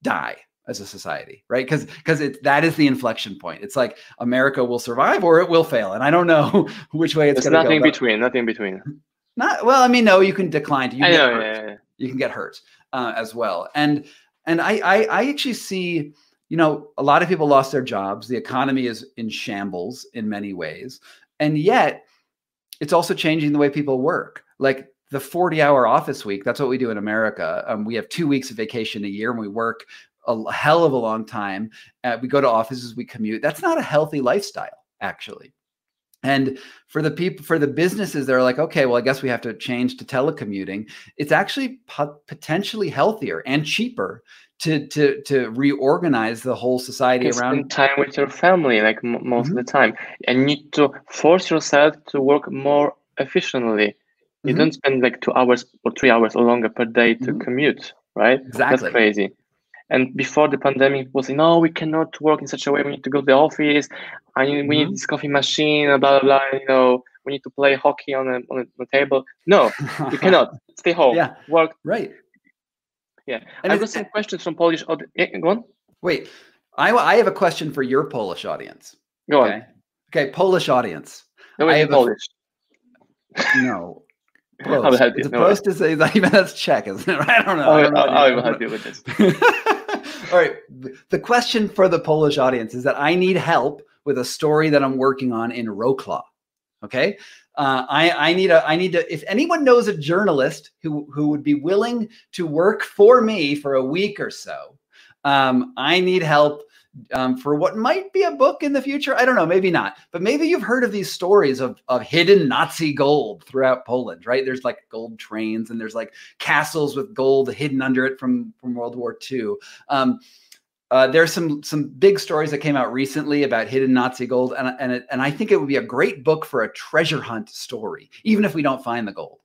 die as a society right because because it that is the inflection point it's like america will survive or it will fail and i don't know which way it's going to go nothing between nothing between not well i mean no you can decline you, I know, yeah, yeah, yeah. you can get hurt uh, as well and and I, I, I actually see, you know, a lot of people lost their jobs. The economy is in shambles in many ways, and yet it's also changing the way people work. Like the 40 hour office week, that's what we do in America. Um, we have two weeks of vacation a year and we work a hell of a long time. Uh, we go to offices, we commute. That's not a healthy lifestyle, actually. And for the people, for the businesses, they're like, okay, well, I guess we have to change to telecommuting. It's actually potentially healthier and cheaper to to to reorganize the whole society around spend time with your family like m- most mm-hmm. of the time and you need to force yourself to work more efficiently you mm-hmm. don't spend like two hours or three hours or longer per day to mm-hmm. commute right exactly that's crazy and before the pandemic was like, no we cannot work in such a way we need to go to the office I need, we need mm-hmm. this coffee machine blah blah blah you know we need to play hockey on a, on a table no you cannot stay home yeah work right yeah, and I've got some questions from Polish. audience. yeah, go on. Wait, I I have a question for your Polish audience. Go okay? on. Okay, Polish audience. No, I have Polish. A, no. Prost. I'll It's no is even that's Czech, isn't it? I don't know. I'll, I don't know I'll, I'll help you with this. All right. The question for the Polish audience is that I need help with a story that I'm working on in Wroclaw. Okay. Uh, I, I need a I need to if anyone knows a journalist who who would be willing to work for me for a week or so, um, I need help um, for what might be a book in the future. I don't know, maybe not, but maybe you've heard of these stories of of hidden Nazi gold throughout Poland, right? There's like gold trains and there's like castles with gold hidden under it from from World War II. Um, uh, there's some some big stories that came out recently about hidden Nazi gold, and and it, and I think it would be a great book for a treasure hunt story, even if we don't find the gold.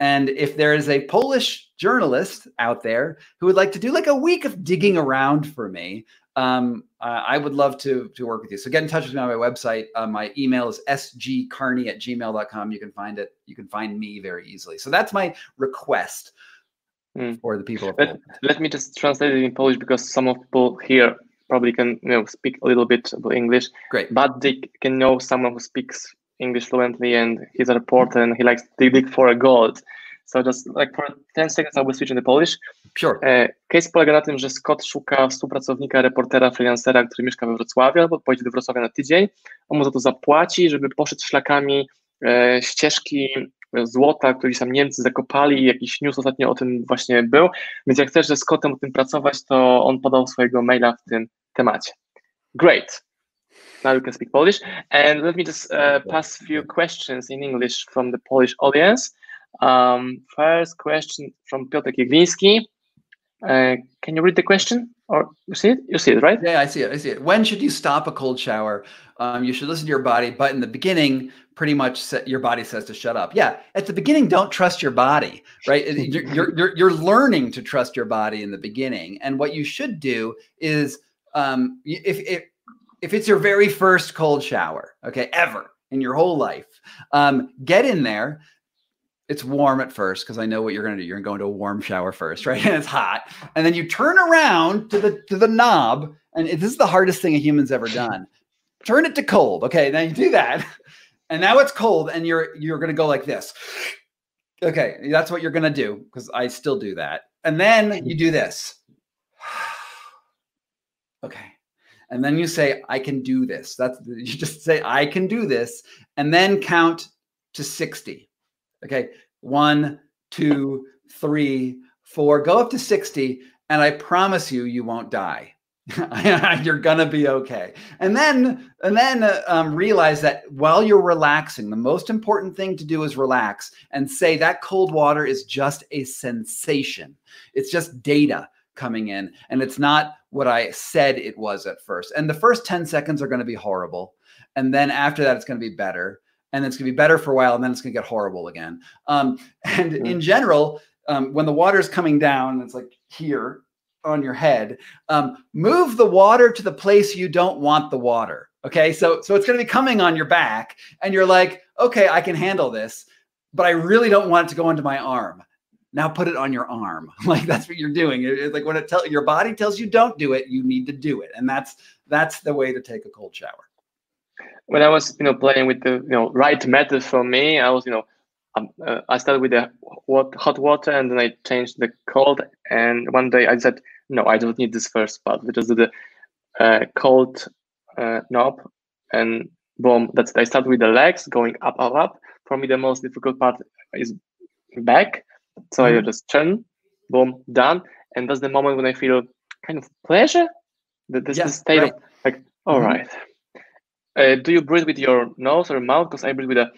And if there is a Polish journalist out there who would like to do like a week of digging around for me, um, uh, I would love to to work with you. So get in touch with me on my website. Uh, my email is sgcarney at gmail.com. You can find it. You can find me very easily. So that's my request mm. for the people. Let, let, me just translate it in Polish because some of people here probably can you know speak a little bit of English. Great, but they can know someone who speaks English fluently and he's a reporter and he likes to dig for a gold. So just like for 10 seconds I will switch into Polish. Sure. E, case polega na tym, że Scott szuka współpracownika, reportera, freelancera, który mieszka we Wrocławiu albo pojedzie do Wrocławia na tydzień. On mu za to zapłaci, żeby poszedł szlakami e, ścieżki złota, który sam Niemcy zakopali, jakiś news ostatnio o tym właśnie był, więc jak chcesz ze Scottem o tym pracować, to on podał swojego maila w tym temacie. Great. Now you can speak Polish. And let me just uh, pass a few questions in English from the Polish audience. Um, first question from Piotr Jegliński. Uh, can you read the question? Or you see it? You see it, right? Yeah, I see it. I see it. When should you stop a cold shower? Um, you should listen to your body, but in the beginning, pretty much your body says to shut up. Yeah, at the beginning, don't trust your body, right? you're, you're, you're, you're learning to trust your body in the beginning, and what you should do is um, if if if it's your very first cold shower, okay, ever in your whole life, um, get in there it's warm at first because I know what you're going to do. You're going to go into a warm shower first, right? Mm-hmm. And it's hot, and then you turn around to the to the knob, and this is the hardest thing a human's ever done. Turn it to cold. Okay, now you do that, and now it's cold, and you're you're going to go like this. Okay, that's what you're going to do because I still do that, and then you do this. okay, and then you say, "I can do this." That's you just say, "I can do this," and then count to sixty Okay, one, two, three, four, go up to 60, and I promise you, you won't die. you're gonna be okay. And then and then um, realize that while you're relaxing the most important thing to do is relax and say that cold water is just a sensation. It's just data coming in and it's not what i said it was at first. And the first 10 seconds are going to be horrible and then after that it's going to be better and it's going to be better for a while, and then it's going to get horrible again. Um, and mm-hmm. in general, um, when the water is coming down, it's like here on your head. Um, move the water to the place you don't want the water. Okay, so so it's going to be coming on your back, and you're like, okay, I can handle this, but I really don't want it to go into my arm. Now put it on your arm. Like that's what you're doing. It's like when it tell your body tells you don't do it, you need to do it, and that's that's the way to take a cold shower when I was, you know, playing with the, you know, right method for me, I was, you know, um, uh, I started with the hot water and then I changed the cold. And one day I said, no, I don't need this first part. We just do the uh, cold uh, knob and boom. That's I start with the legs going up, up, up. For me, the most difficult part is back. So mm-hmm. I just turn, boom, done. And that's the moment when I feel kind of pleasure. That this, state right. of like, all mm-hmm. right Uh, do you breathe with your nose or mouth? Because I breathe with a.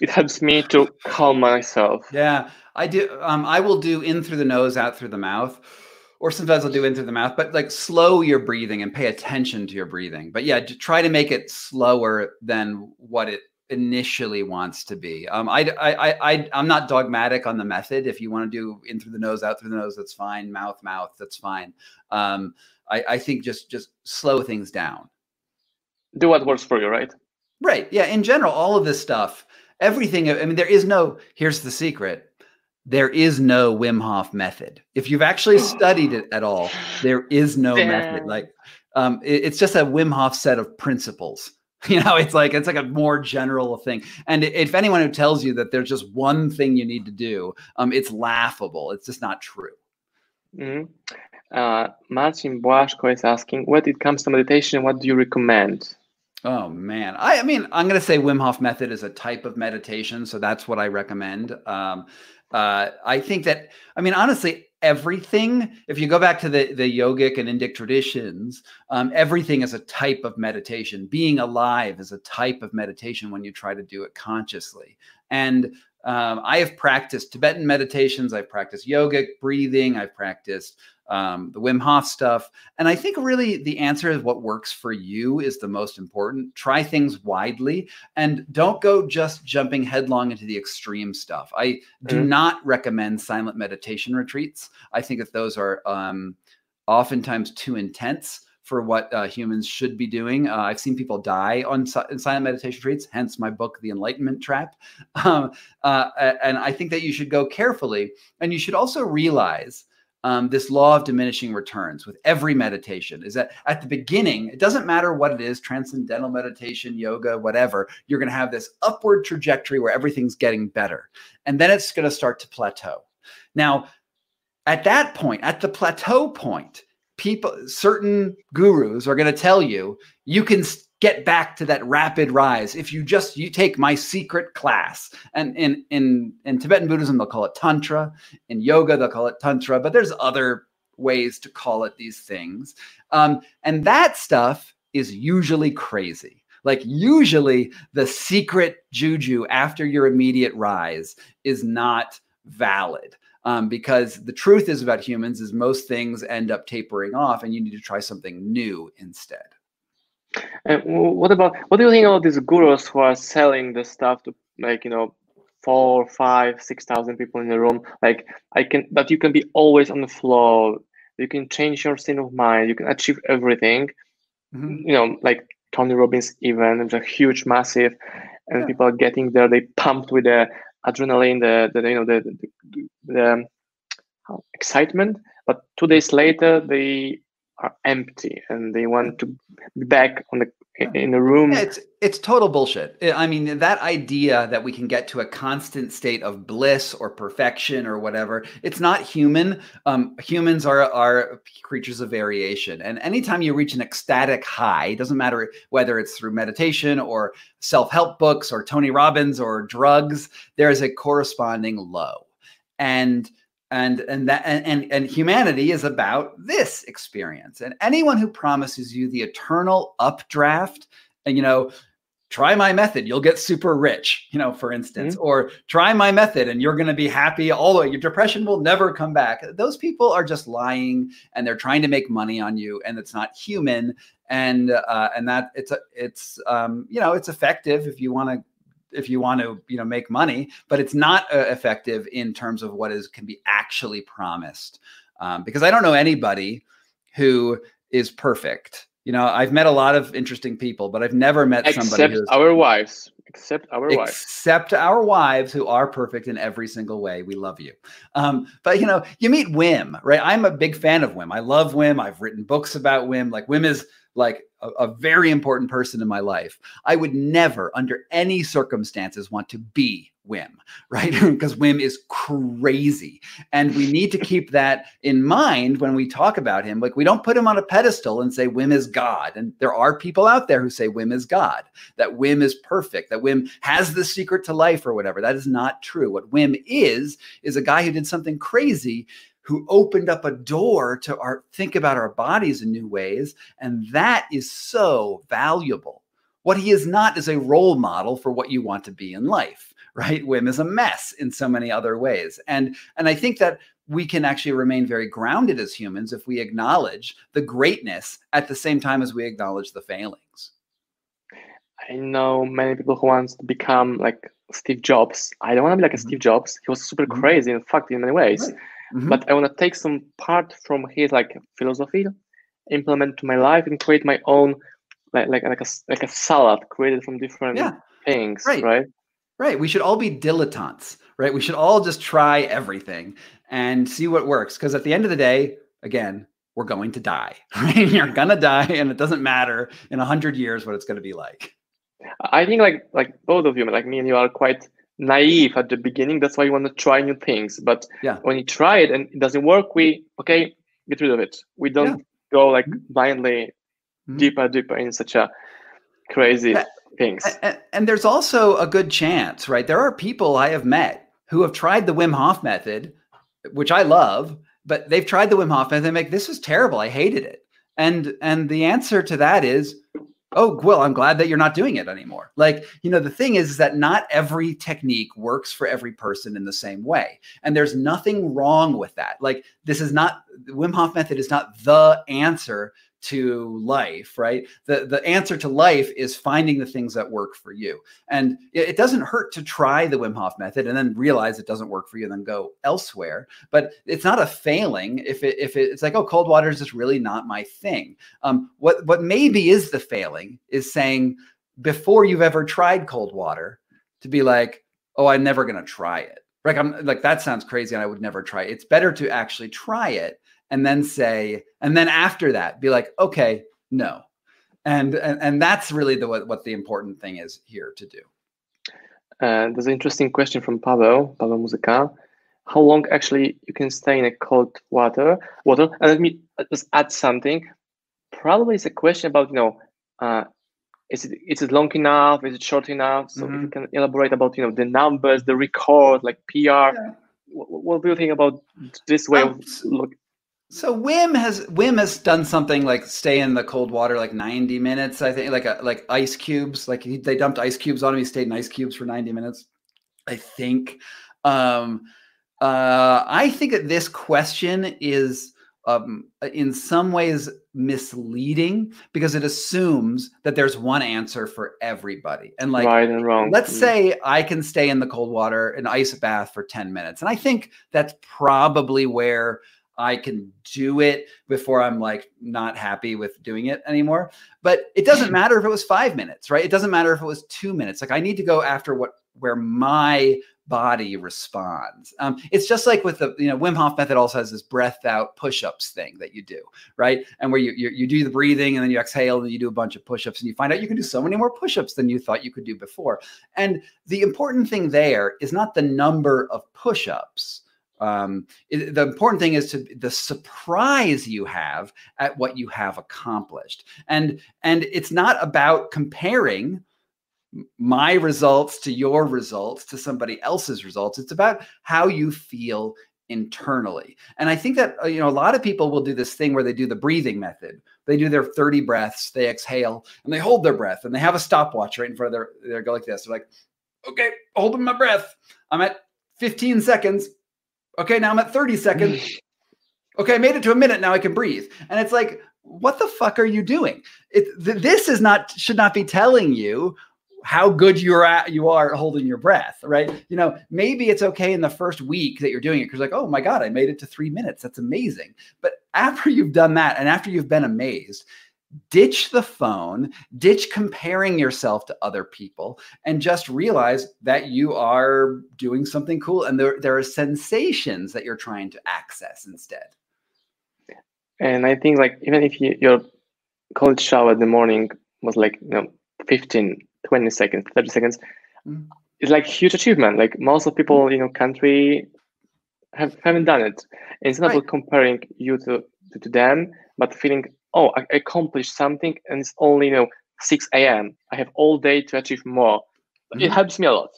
It helps me to calm myself. Yeah, I do. Um, I will do in through the nose, out through the mouth, or sometimes I'll do in through the mouth. But like slow your breathing and pay attention to your breathing. But yeah, try to make it slower than what it initially wants to be. Um, I, I, I, I'm not dogmatic on the method. If you want to do in through the nose, out through the nose, that's fine. Mouth, mouth, that's fine. Um, I, I think just just slow things down. Do what works for you, right? Right. Yeah. In general, all of this stuff, everything. I mean, there is no. Here's the secret. There is no Wim Hof method. If you've actually studied it at all, there is no Damn. method. Like, um, it, it's just a Wim Hof set of principles You know, it's like it's like a more general thing. And if anyone who tells you that there's just one thing you need to do, um, it's laughable. It's just not true. Mm-hmm. Uh, Marcin Błaszko is asking, when it comes to meditation, what do you recommend? Oh man, I, I mean, I'm going to say Wim Hof method is a type of meditation, so that's what I recommend. Um, uh, I think that, I mean, honestly, everything if you go back to the the yogic and indic traditions um, everything is a type of meditation. Being alive is a type of meditation when you try to do it consciously. And um, i have practiced tibetan meditations i've practiced yogic breathing i've practiced um, the Wim Hof stuff. And I think really the answer is what works for you is the most important. Try things widely and don't go just jumping headlong into the extreme stuff. I do mm. not recommend silent meditation retreats. I think that those are um, oftentimes too intense for what uh, humans should be doing. Uh, I've seen people die on si- silent meditation retreats, hence my book, The Enlightenment Trap. Um, uh, and I think that you should go carefully. And you should also realize um, this law of diminishing returns with every meditation is that at the beginning, it doesn't matter what it is transcendental meditation, yoga, whatever, you're going to have this upward trajectory where everything's getting better. And then it's going to start to plateau. Now, at that point, at the plateau point, people, certain gurus are going to tell you you can get back to that rapid rise. If you just you take my secret class and in in in tibetan buddhism they'll call it tantra. In yoga they'll call it tantra but there's other ways to call it these things. Um, and that stuff is usually crazy. Like usually the secret juju after your immediate rise is not valid um, because the truth is about humans is most things end up tapering off and you need to try something new instead and what about what do you think about these gurus who are selling the stuff to like you know four, five, six thousand people in a room? Like I can that you can be always on the floor. You can change your state of mind. You can achieve everything. Mm-hmm. You know, like Tony Robbins event, it's a huge, massive, and yeah. people are getting there. They pumped with the adrenaline, the, the you know the the, the, the excitement. But two days later, they are empty and they want to be back on the in the room. Yeah, it's it's total bullshit. I mean, that idea that we can get to a constant state of bliss or perfection or whatever, it's not human. Um, humans are are creatures of variation, and anytime you reach an ecstatic high, it doesn't matter whether it's through meditation or self help books or Tony Robbins or drugs, there is a corresponding low, and and and that and and humanity is about this experience. And anyone who promises you the eternal updraft and you know try my method you'll get super rich you know for instance mm-hmm. or try my method and you're going to be happy all the way. Your depression will never come back. Those people are just lying and they're trying to make money on you and it's not human. And uh, and that it's a, it's um, you know it's effective if you want to if you want to you know make money but it's not uh, effective in terms of what is can be actually promised. Um, because i don't know anybody who is perfect. You know i've met a lot of interesting people but i've never met except somebody except our wives. Except our wives. Except our wives who are perfect in every single way. We love you. Um, but you know you meet wim right? I'm a big fan of wim. I love wim. I've written books about wim. Like wim is like a, a, very important person in my life. I would never, under any circumstances, want to be Wim, right? because Wim is crazy. And we need to keep that in mind when we talk about him. Like, we don't put him on a pedestal and say Wim is God. And there are people out there who say Wim is God, that Wim is perfect, that Wim has the secret to life or whatever. That is not true. What Wim is, is a guy who did something crazy who opened up a door to our think about our bodies in new ways. And that is so valuable. What he is not is a role model for what you want to be in life, right? Wim is a mess in so many other ways. And, and I think that we can actually remain very grounded as humans if we acknowledge the greatness at the same time as we acknowledge the failings. I know many people who want to become like Steve Jobs. I don't want to be like a mm-hmm. Steve Jobs. He was super mm-hmm. crazy, in fact, in many ways. Right. Mm-hmm. But I want to take some part from his like philosophy, implement to my life, and create my own like like like a like a salad created from different yeah. things. Right. Right. Right. We should all be dilettantes. Right. We should all just try everything and see what works. Because at the end of the day, again, we're going to die. Right? You're gonna die, and it doesn't matter in a hundred years what it's going to be like. I think like like both of you, like me and you, are quite naive at the beginning. That's why you want to try new things. But yeah. when you try it and it doesn't work, we okay, get rid of it. We don't yeah. go like blindly mm-hmm. deeper, deeper in such a crazy yeah. things. And, and there's also a good chance, right? There are people I have met who have tried the Wim Hof method, which I love, but they've tried the Wim Hof method. And they make this was terrible. I hated it. And and the answer to that is oh well i'm glad that you're not doing it anymore. Like you know the thing is, is that not every technique works for every person in the same way and there's nothing wrong with that. Like this is not the wim hof method is not the answer to life, right? The the answer to life is finding the things that work for you. And it, doesn't hurt to try the Wim Hof method and then realize it doesn't work for you and then go elsewhere. But it's not a failing if it if it, it's like, oh, cold water is just really not my thing. Um, what what maybe is the failing is saying before you've ever tried cold water to be like, oh, I'm never gonna try it. Like I'm like that sounds crazy and I would never try it. It's better to actually try it and then say, and then after that, be like, okay, no. And and, and that's really the what, what the important thing is here to do. Uh, there's an interesting question from Pavel, Pavel Muzika. How long actually you can stay in a cold water? Water. And let me just add something. Probably it's a question about you know, uh, is it is it long enough? Is it short enough? So mm-hmm. if you can elaborate about you know the numbers, the record, like PR. Yeah. What, what, do you think about this way um, of look? So Wim has Wim has done something like stay in the cold water like 90 minutes. I think like a, like ice cubes. Like he, they dumped ice cubes on him. He stayed in ice cubes for 90 minutes. I think. Um, uh, I think that this question is um, in some ways misleading because it assumes that there's one answer for everybody. And like, right and wrong. let's mm. say I can stay in the cold water, an ice bath for 10 minutes. And I think that's probably where I can do it before I'm like not happy with doing it anymore. But it doesn't matter if it was five minutes, right? It doesn't matter if it was two minutes. Like I need to go after what where my body responds. Um, it's just like with the you know Wim Hof method also has this breath out push-ups thing that you do, right? And where you, you you do the breathing and then you exhale and you do a bunch of push-ups and you find out you can do so many more push-ups than you thought you could do before. And the important thing there is not the number of push-ups um, it, the important thing is to the surprise you have at what you have accomplished and and it's not about comparing my results to your results to somebody else's results it's about how you feel internally and i think that uh, you know a lot of people will do this thing where they do the breathing method they do their 30 breaths they exhale and they hold their breath and they have a stopwatch right in front of their they go like this they're like okay holding my breath i'm at 15 seconds Okay, now I'm at 30 seconds. Okay, I made it to a minute. Now I can breathe. And it's like, what the fuck are you doing? It, th- this is not should not be telling you how good you're at you are holding your breath right you know maybe it's okay in the first week that you're doing it because like oh my god i made it to three minutes that's amazing but after you've done that and after you've been amazed ditch the phone, ditch comparing yourself to other people, and just realize that you are doing something cool. And there, there are sensations that you're trying to access instead. And I think like even if you, your cold shower in the morning was like you know 15, 20 seconds, 30 seconds, mm. it's like huge achievement. Like most of people in your country have haven't done it. And it's not right. comparing you to, to, to them, but feeling oh, I accomplished something and it's only, you know, 6 a.m. I have all day to achieve more. Mm-hmm. It helps me a lot.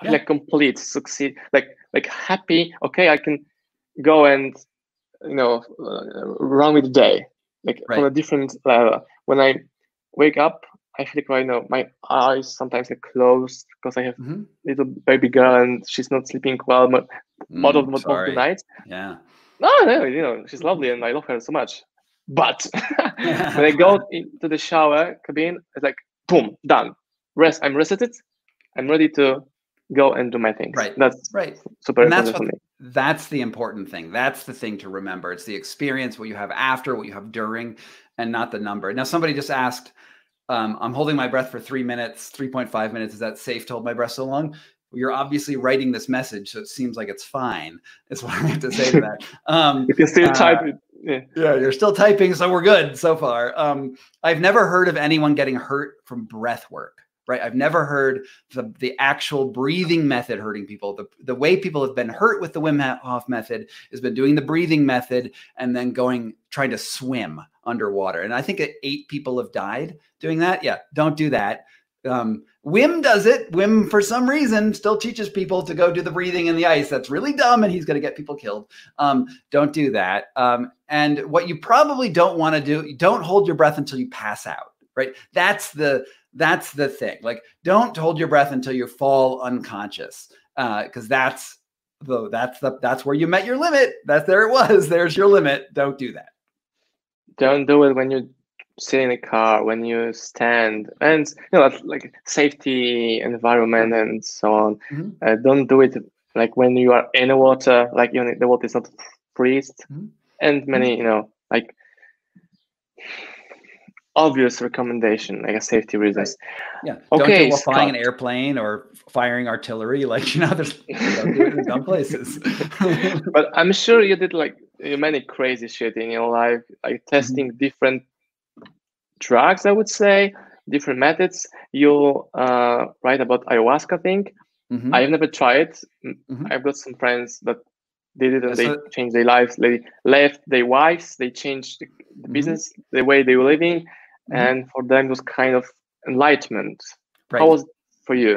I yeah. like complete, succeed, like like happy. Okay, I can go and you know uh, wrong with the day, like Right. on a different level. When I wake up, I feel like right now my eyes sometimes get closed because I have Mhm. little baby girl and she's not sleeping well of, Mm, of sorry. the night. Yeah. No, no, you know she's lovely and I love her so much. But when I go into the shower cabin, it's like boom, done. Rest. I'm rested. I'm ready to go and do my things. Right. That's Right. super And that's important for me. That's the important thing. That's the thing to remember. It's the experience, what you have after, what you have during, and not the number. Now, somebody just asked, um, I'm holding my breath for three minutes, 3.5 minutes. Is that safe to hold my breath so long? You're obviously writing this message, so it seems like it's fine, is what I have to say to that. Um, You can still uh, type it. Yeah. yeah, you're still typing, so we're good so far. Um, I've never heard of anyone getting hurt from breath work, right? I've never heard the, the actual breathing method hurting people. The, the way people have been hurt with the Wim Hof method has been doing the breathing method and then going trying to swim underwater. And I think eight people have died doing that. Yeah, don't do that. Um, Wim does it. Wim, for some reason, still teaches people to go do the breathing in the ice. That's really dumb, and he's going to get people killed. Um, don't do that. Um, and what you probably don't want to do, don't hold your breath until you pass out. Right? That's the that's the thing. Like, don't hold your breath until you fall unconscious, because that's the that's the that's where you met your limit. That's there it was. There's your limit. Don't do that. Don't do it when you sit in a car, when you stand, and you know, like safety, environment, and so on. Mhm. Uh, don't do it like when you are in the water, like you know, the water is not freezed, Mhm. and many, you know, like obvious recommendation, like a safety reasons. Yeah. Don't do Okay, it while flying an airplane or firing artillery. Like you know, there's don't in dumb places. but I'm sure you did like many crazy shit in your life, Mm-hmm. like testing different drugs. I would say different methods. You uh, write about ayahuasca. I think Mhm. I've never tried. M- Mhm. I've got some friends that they did it and they so- changed their lives. They left their wives. They changed the, the Mhm. business, the way they were living, Mhm. and for them it was kind of enlightenment. Right. How was it for you?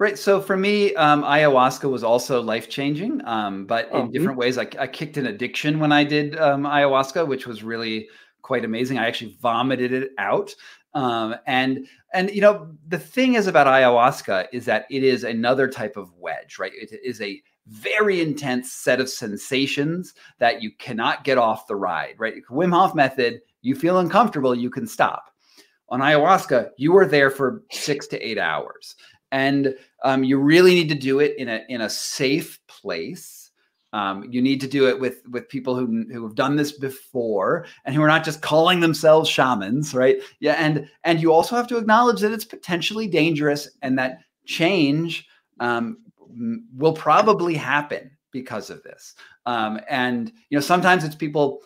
Right. So for me, um, ayahuasca was also life changing, um, but Oh, in different ways. I, I kicked an addiction when I did um, ayahuasca, which was really quite amazing. I actually vomited it out. Um, and and you know the thing is about ayahuasca is that it is another type of wedge, right? It is a very intense set of sensations that you cannot get off the ride, right? Wim Hof method, you feel uncomfortable, you can stop. On ayahuasca, you are there for six to eight hours and um, you really need to do it in a in a safe place. Um, you need to do it with with people who who have done this before and who are not just calling themselves shamans, right? Yeah, and and you also have to acknowledge that it's potentially dangerous and that change um, will probably happen because of this. Um, and you know, sometimes it's people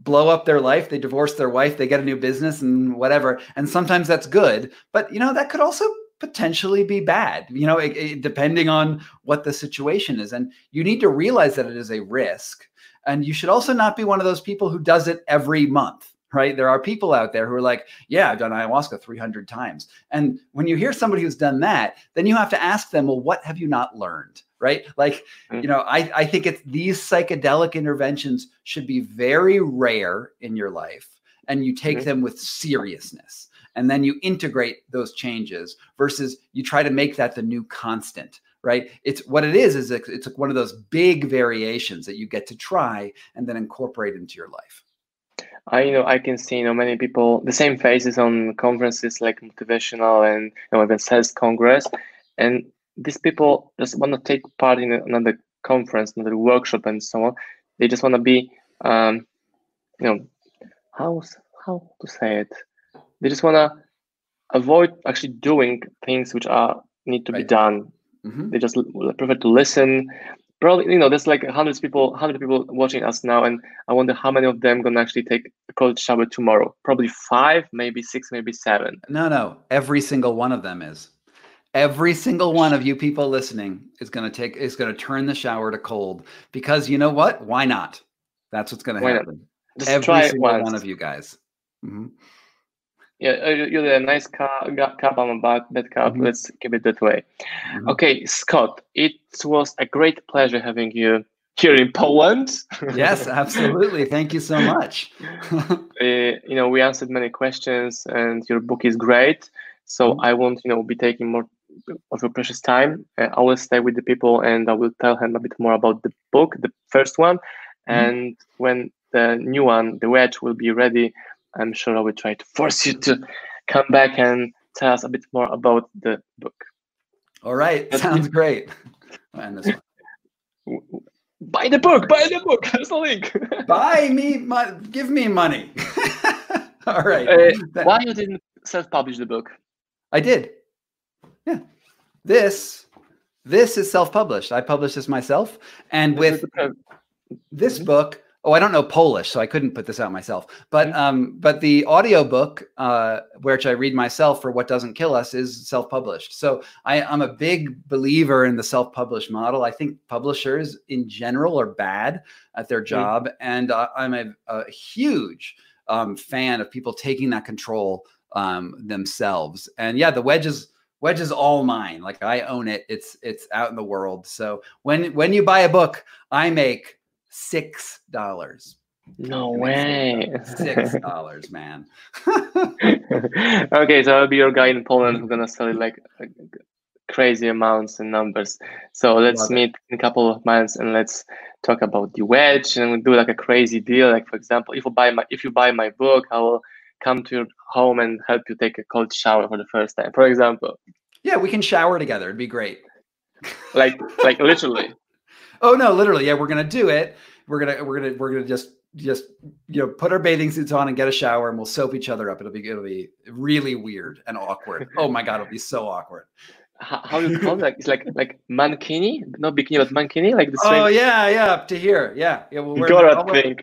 blow up their life, they divorce their wife, they get a new business and whatever. And sometimes that's good, but you know, that could also potentially be bad, you know, it, it- depending on what the situation is. And you need to realize that it is a risk. And you should also not be one of those people who does it every month. Right. There are people out there who are like, yeah, I've done ayahuasca 300 times. And when you hear somebody who's done that, then you have to ask them, well, what have you not learned? Right. Like, Mm. you know, I, I think it's these psychedelic interventions should be very rare in your life and you take Mhm. them with seriousness and then you integrate those changes versus you try to make that the new constant right it's what it is is it's, one of those big variations that you get to try and then incorporate into your life I you know I can see you know many people the same faces on conferences like motivational and you know even sales congress, and these people just want to take part in another conference, another workshop, and so on. They just want to be, um, you know, how how to say it? They just want to avoid actually doing things which are need to be Right. done. Mhm. They just prefer to listen. Probably, you know, there's like hundreds people, hundred people watching us now, and I wonder how many of them gonna actually take a cold shower tomorrow. Probably five, maybe six, maybe seven. no no every single one of them is every single one of you people listening is to take is to turn the shower to cold because you know what why not that's what's to Why not? happen Just every try it single once. one of you guys Mhm. Yeah, uh, you- you're a nice cup, cup. I'm a bad, bad cup. Mhm. Let's keep it that way. Mhm. Okay, Scott, it was a great pleasure having you here in Poland. yes, absolutely. Thank you so much. uh, you know, we answered many questions, and your book is great. So mm-hmm. I won't, you know, be taking more of your precious time. Uh, I will stay with the people, and I will tell him a bit more about the book, the first one, mm-hmm. and when the new one, the wedge, will be ready, I'm sure I will try to force you to come back and tell us a bit more about the book. All right, sounds great. And this one. Buy the book. Buy the book. That's the link. buy me. My, give me money. All right. Uh, why you didn't self-publish the book? I did. Yeah. This this is self-published. I published this myself, and with this mm-hmm. book, oh i don't know polish so i couldn't put this out myself. But um but the audiobook uh which i read myself for what doesn't kill us is self-published. So i i'm a big believer in the self-published model. I think publishers in general are bad at their mm. job mm-hmm. and uh, i'm a, a huge um, fan of people taking that control um, themselves. And yeah the wedge is wedge is all mine. Like i own it. It's it's out in the world. So when when you buy a book i make six dollars. No way. Six dollars, man. okay, so I'll be your guy in Poland who's gonna sell it like crazy amounts and numbers. So let's Love meet it. in a couple of months and let's talk about the wedge and we do like a crazy deal. Like for example, if you buy my if you buy my book, I will come to your home and help you take a cold shower for the first time. For example. Yeah, we can shower together. It'd be great. like like literally. Oh no, literally, yeah, we're gonna do it. We're gonna we're gonna we're gonna just just you know put our bathing suits on and get a shower and we'll soap each other up. It'll be it'll be really weird and awkward. oh my god, it'll be so awkward. How, how do you call that? It's like like mankini, not bikini, but mankini, like the. same. Oh yeah, yeah, up to here. Yeah, yeah. We'll wear, I'll, wear,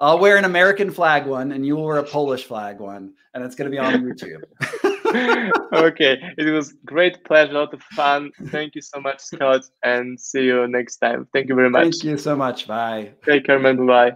I'll wear an American flag one, and you will wear a Polish flag one, and it's gonna be on YouTube. okay, it was great pleasure, a lot of fun. Thank you so much, Scott, and see you next time. Thank you very much. Thank you so much. Bye. Take care, man. Bye.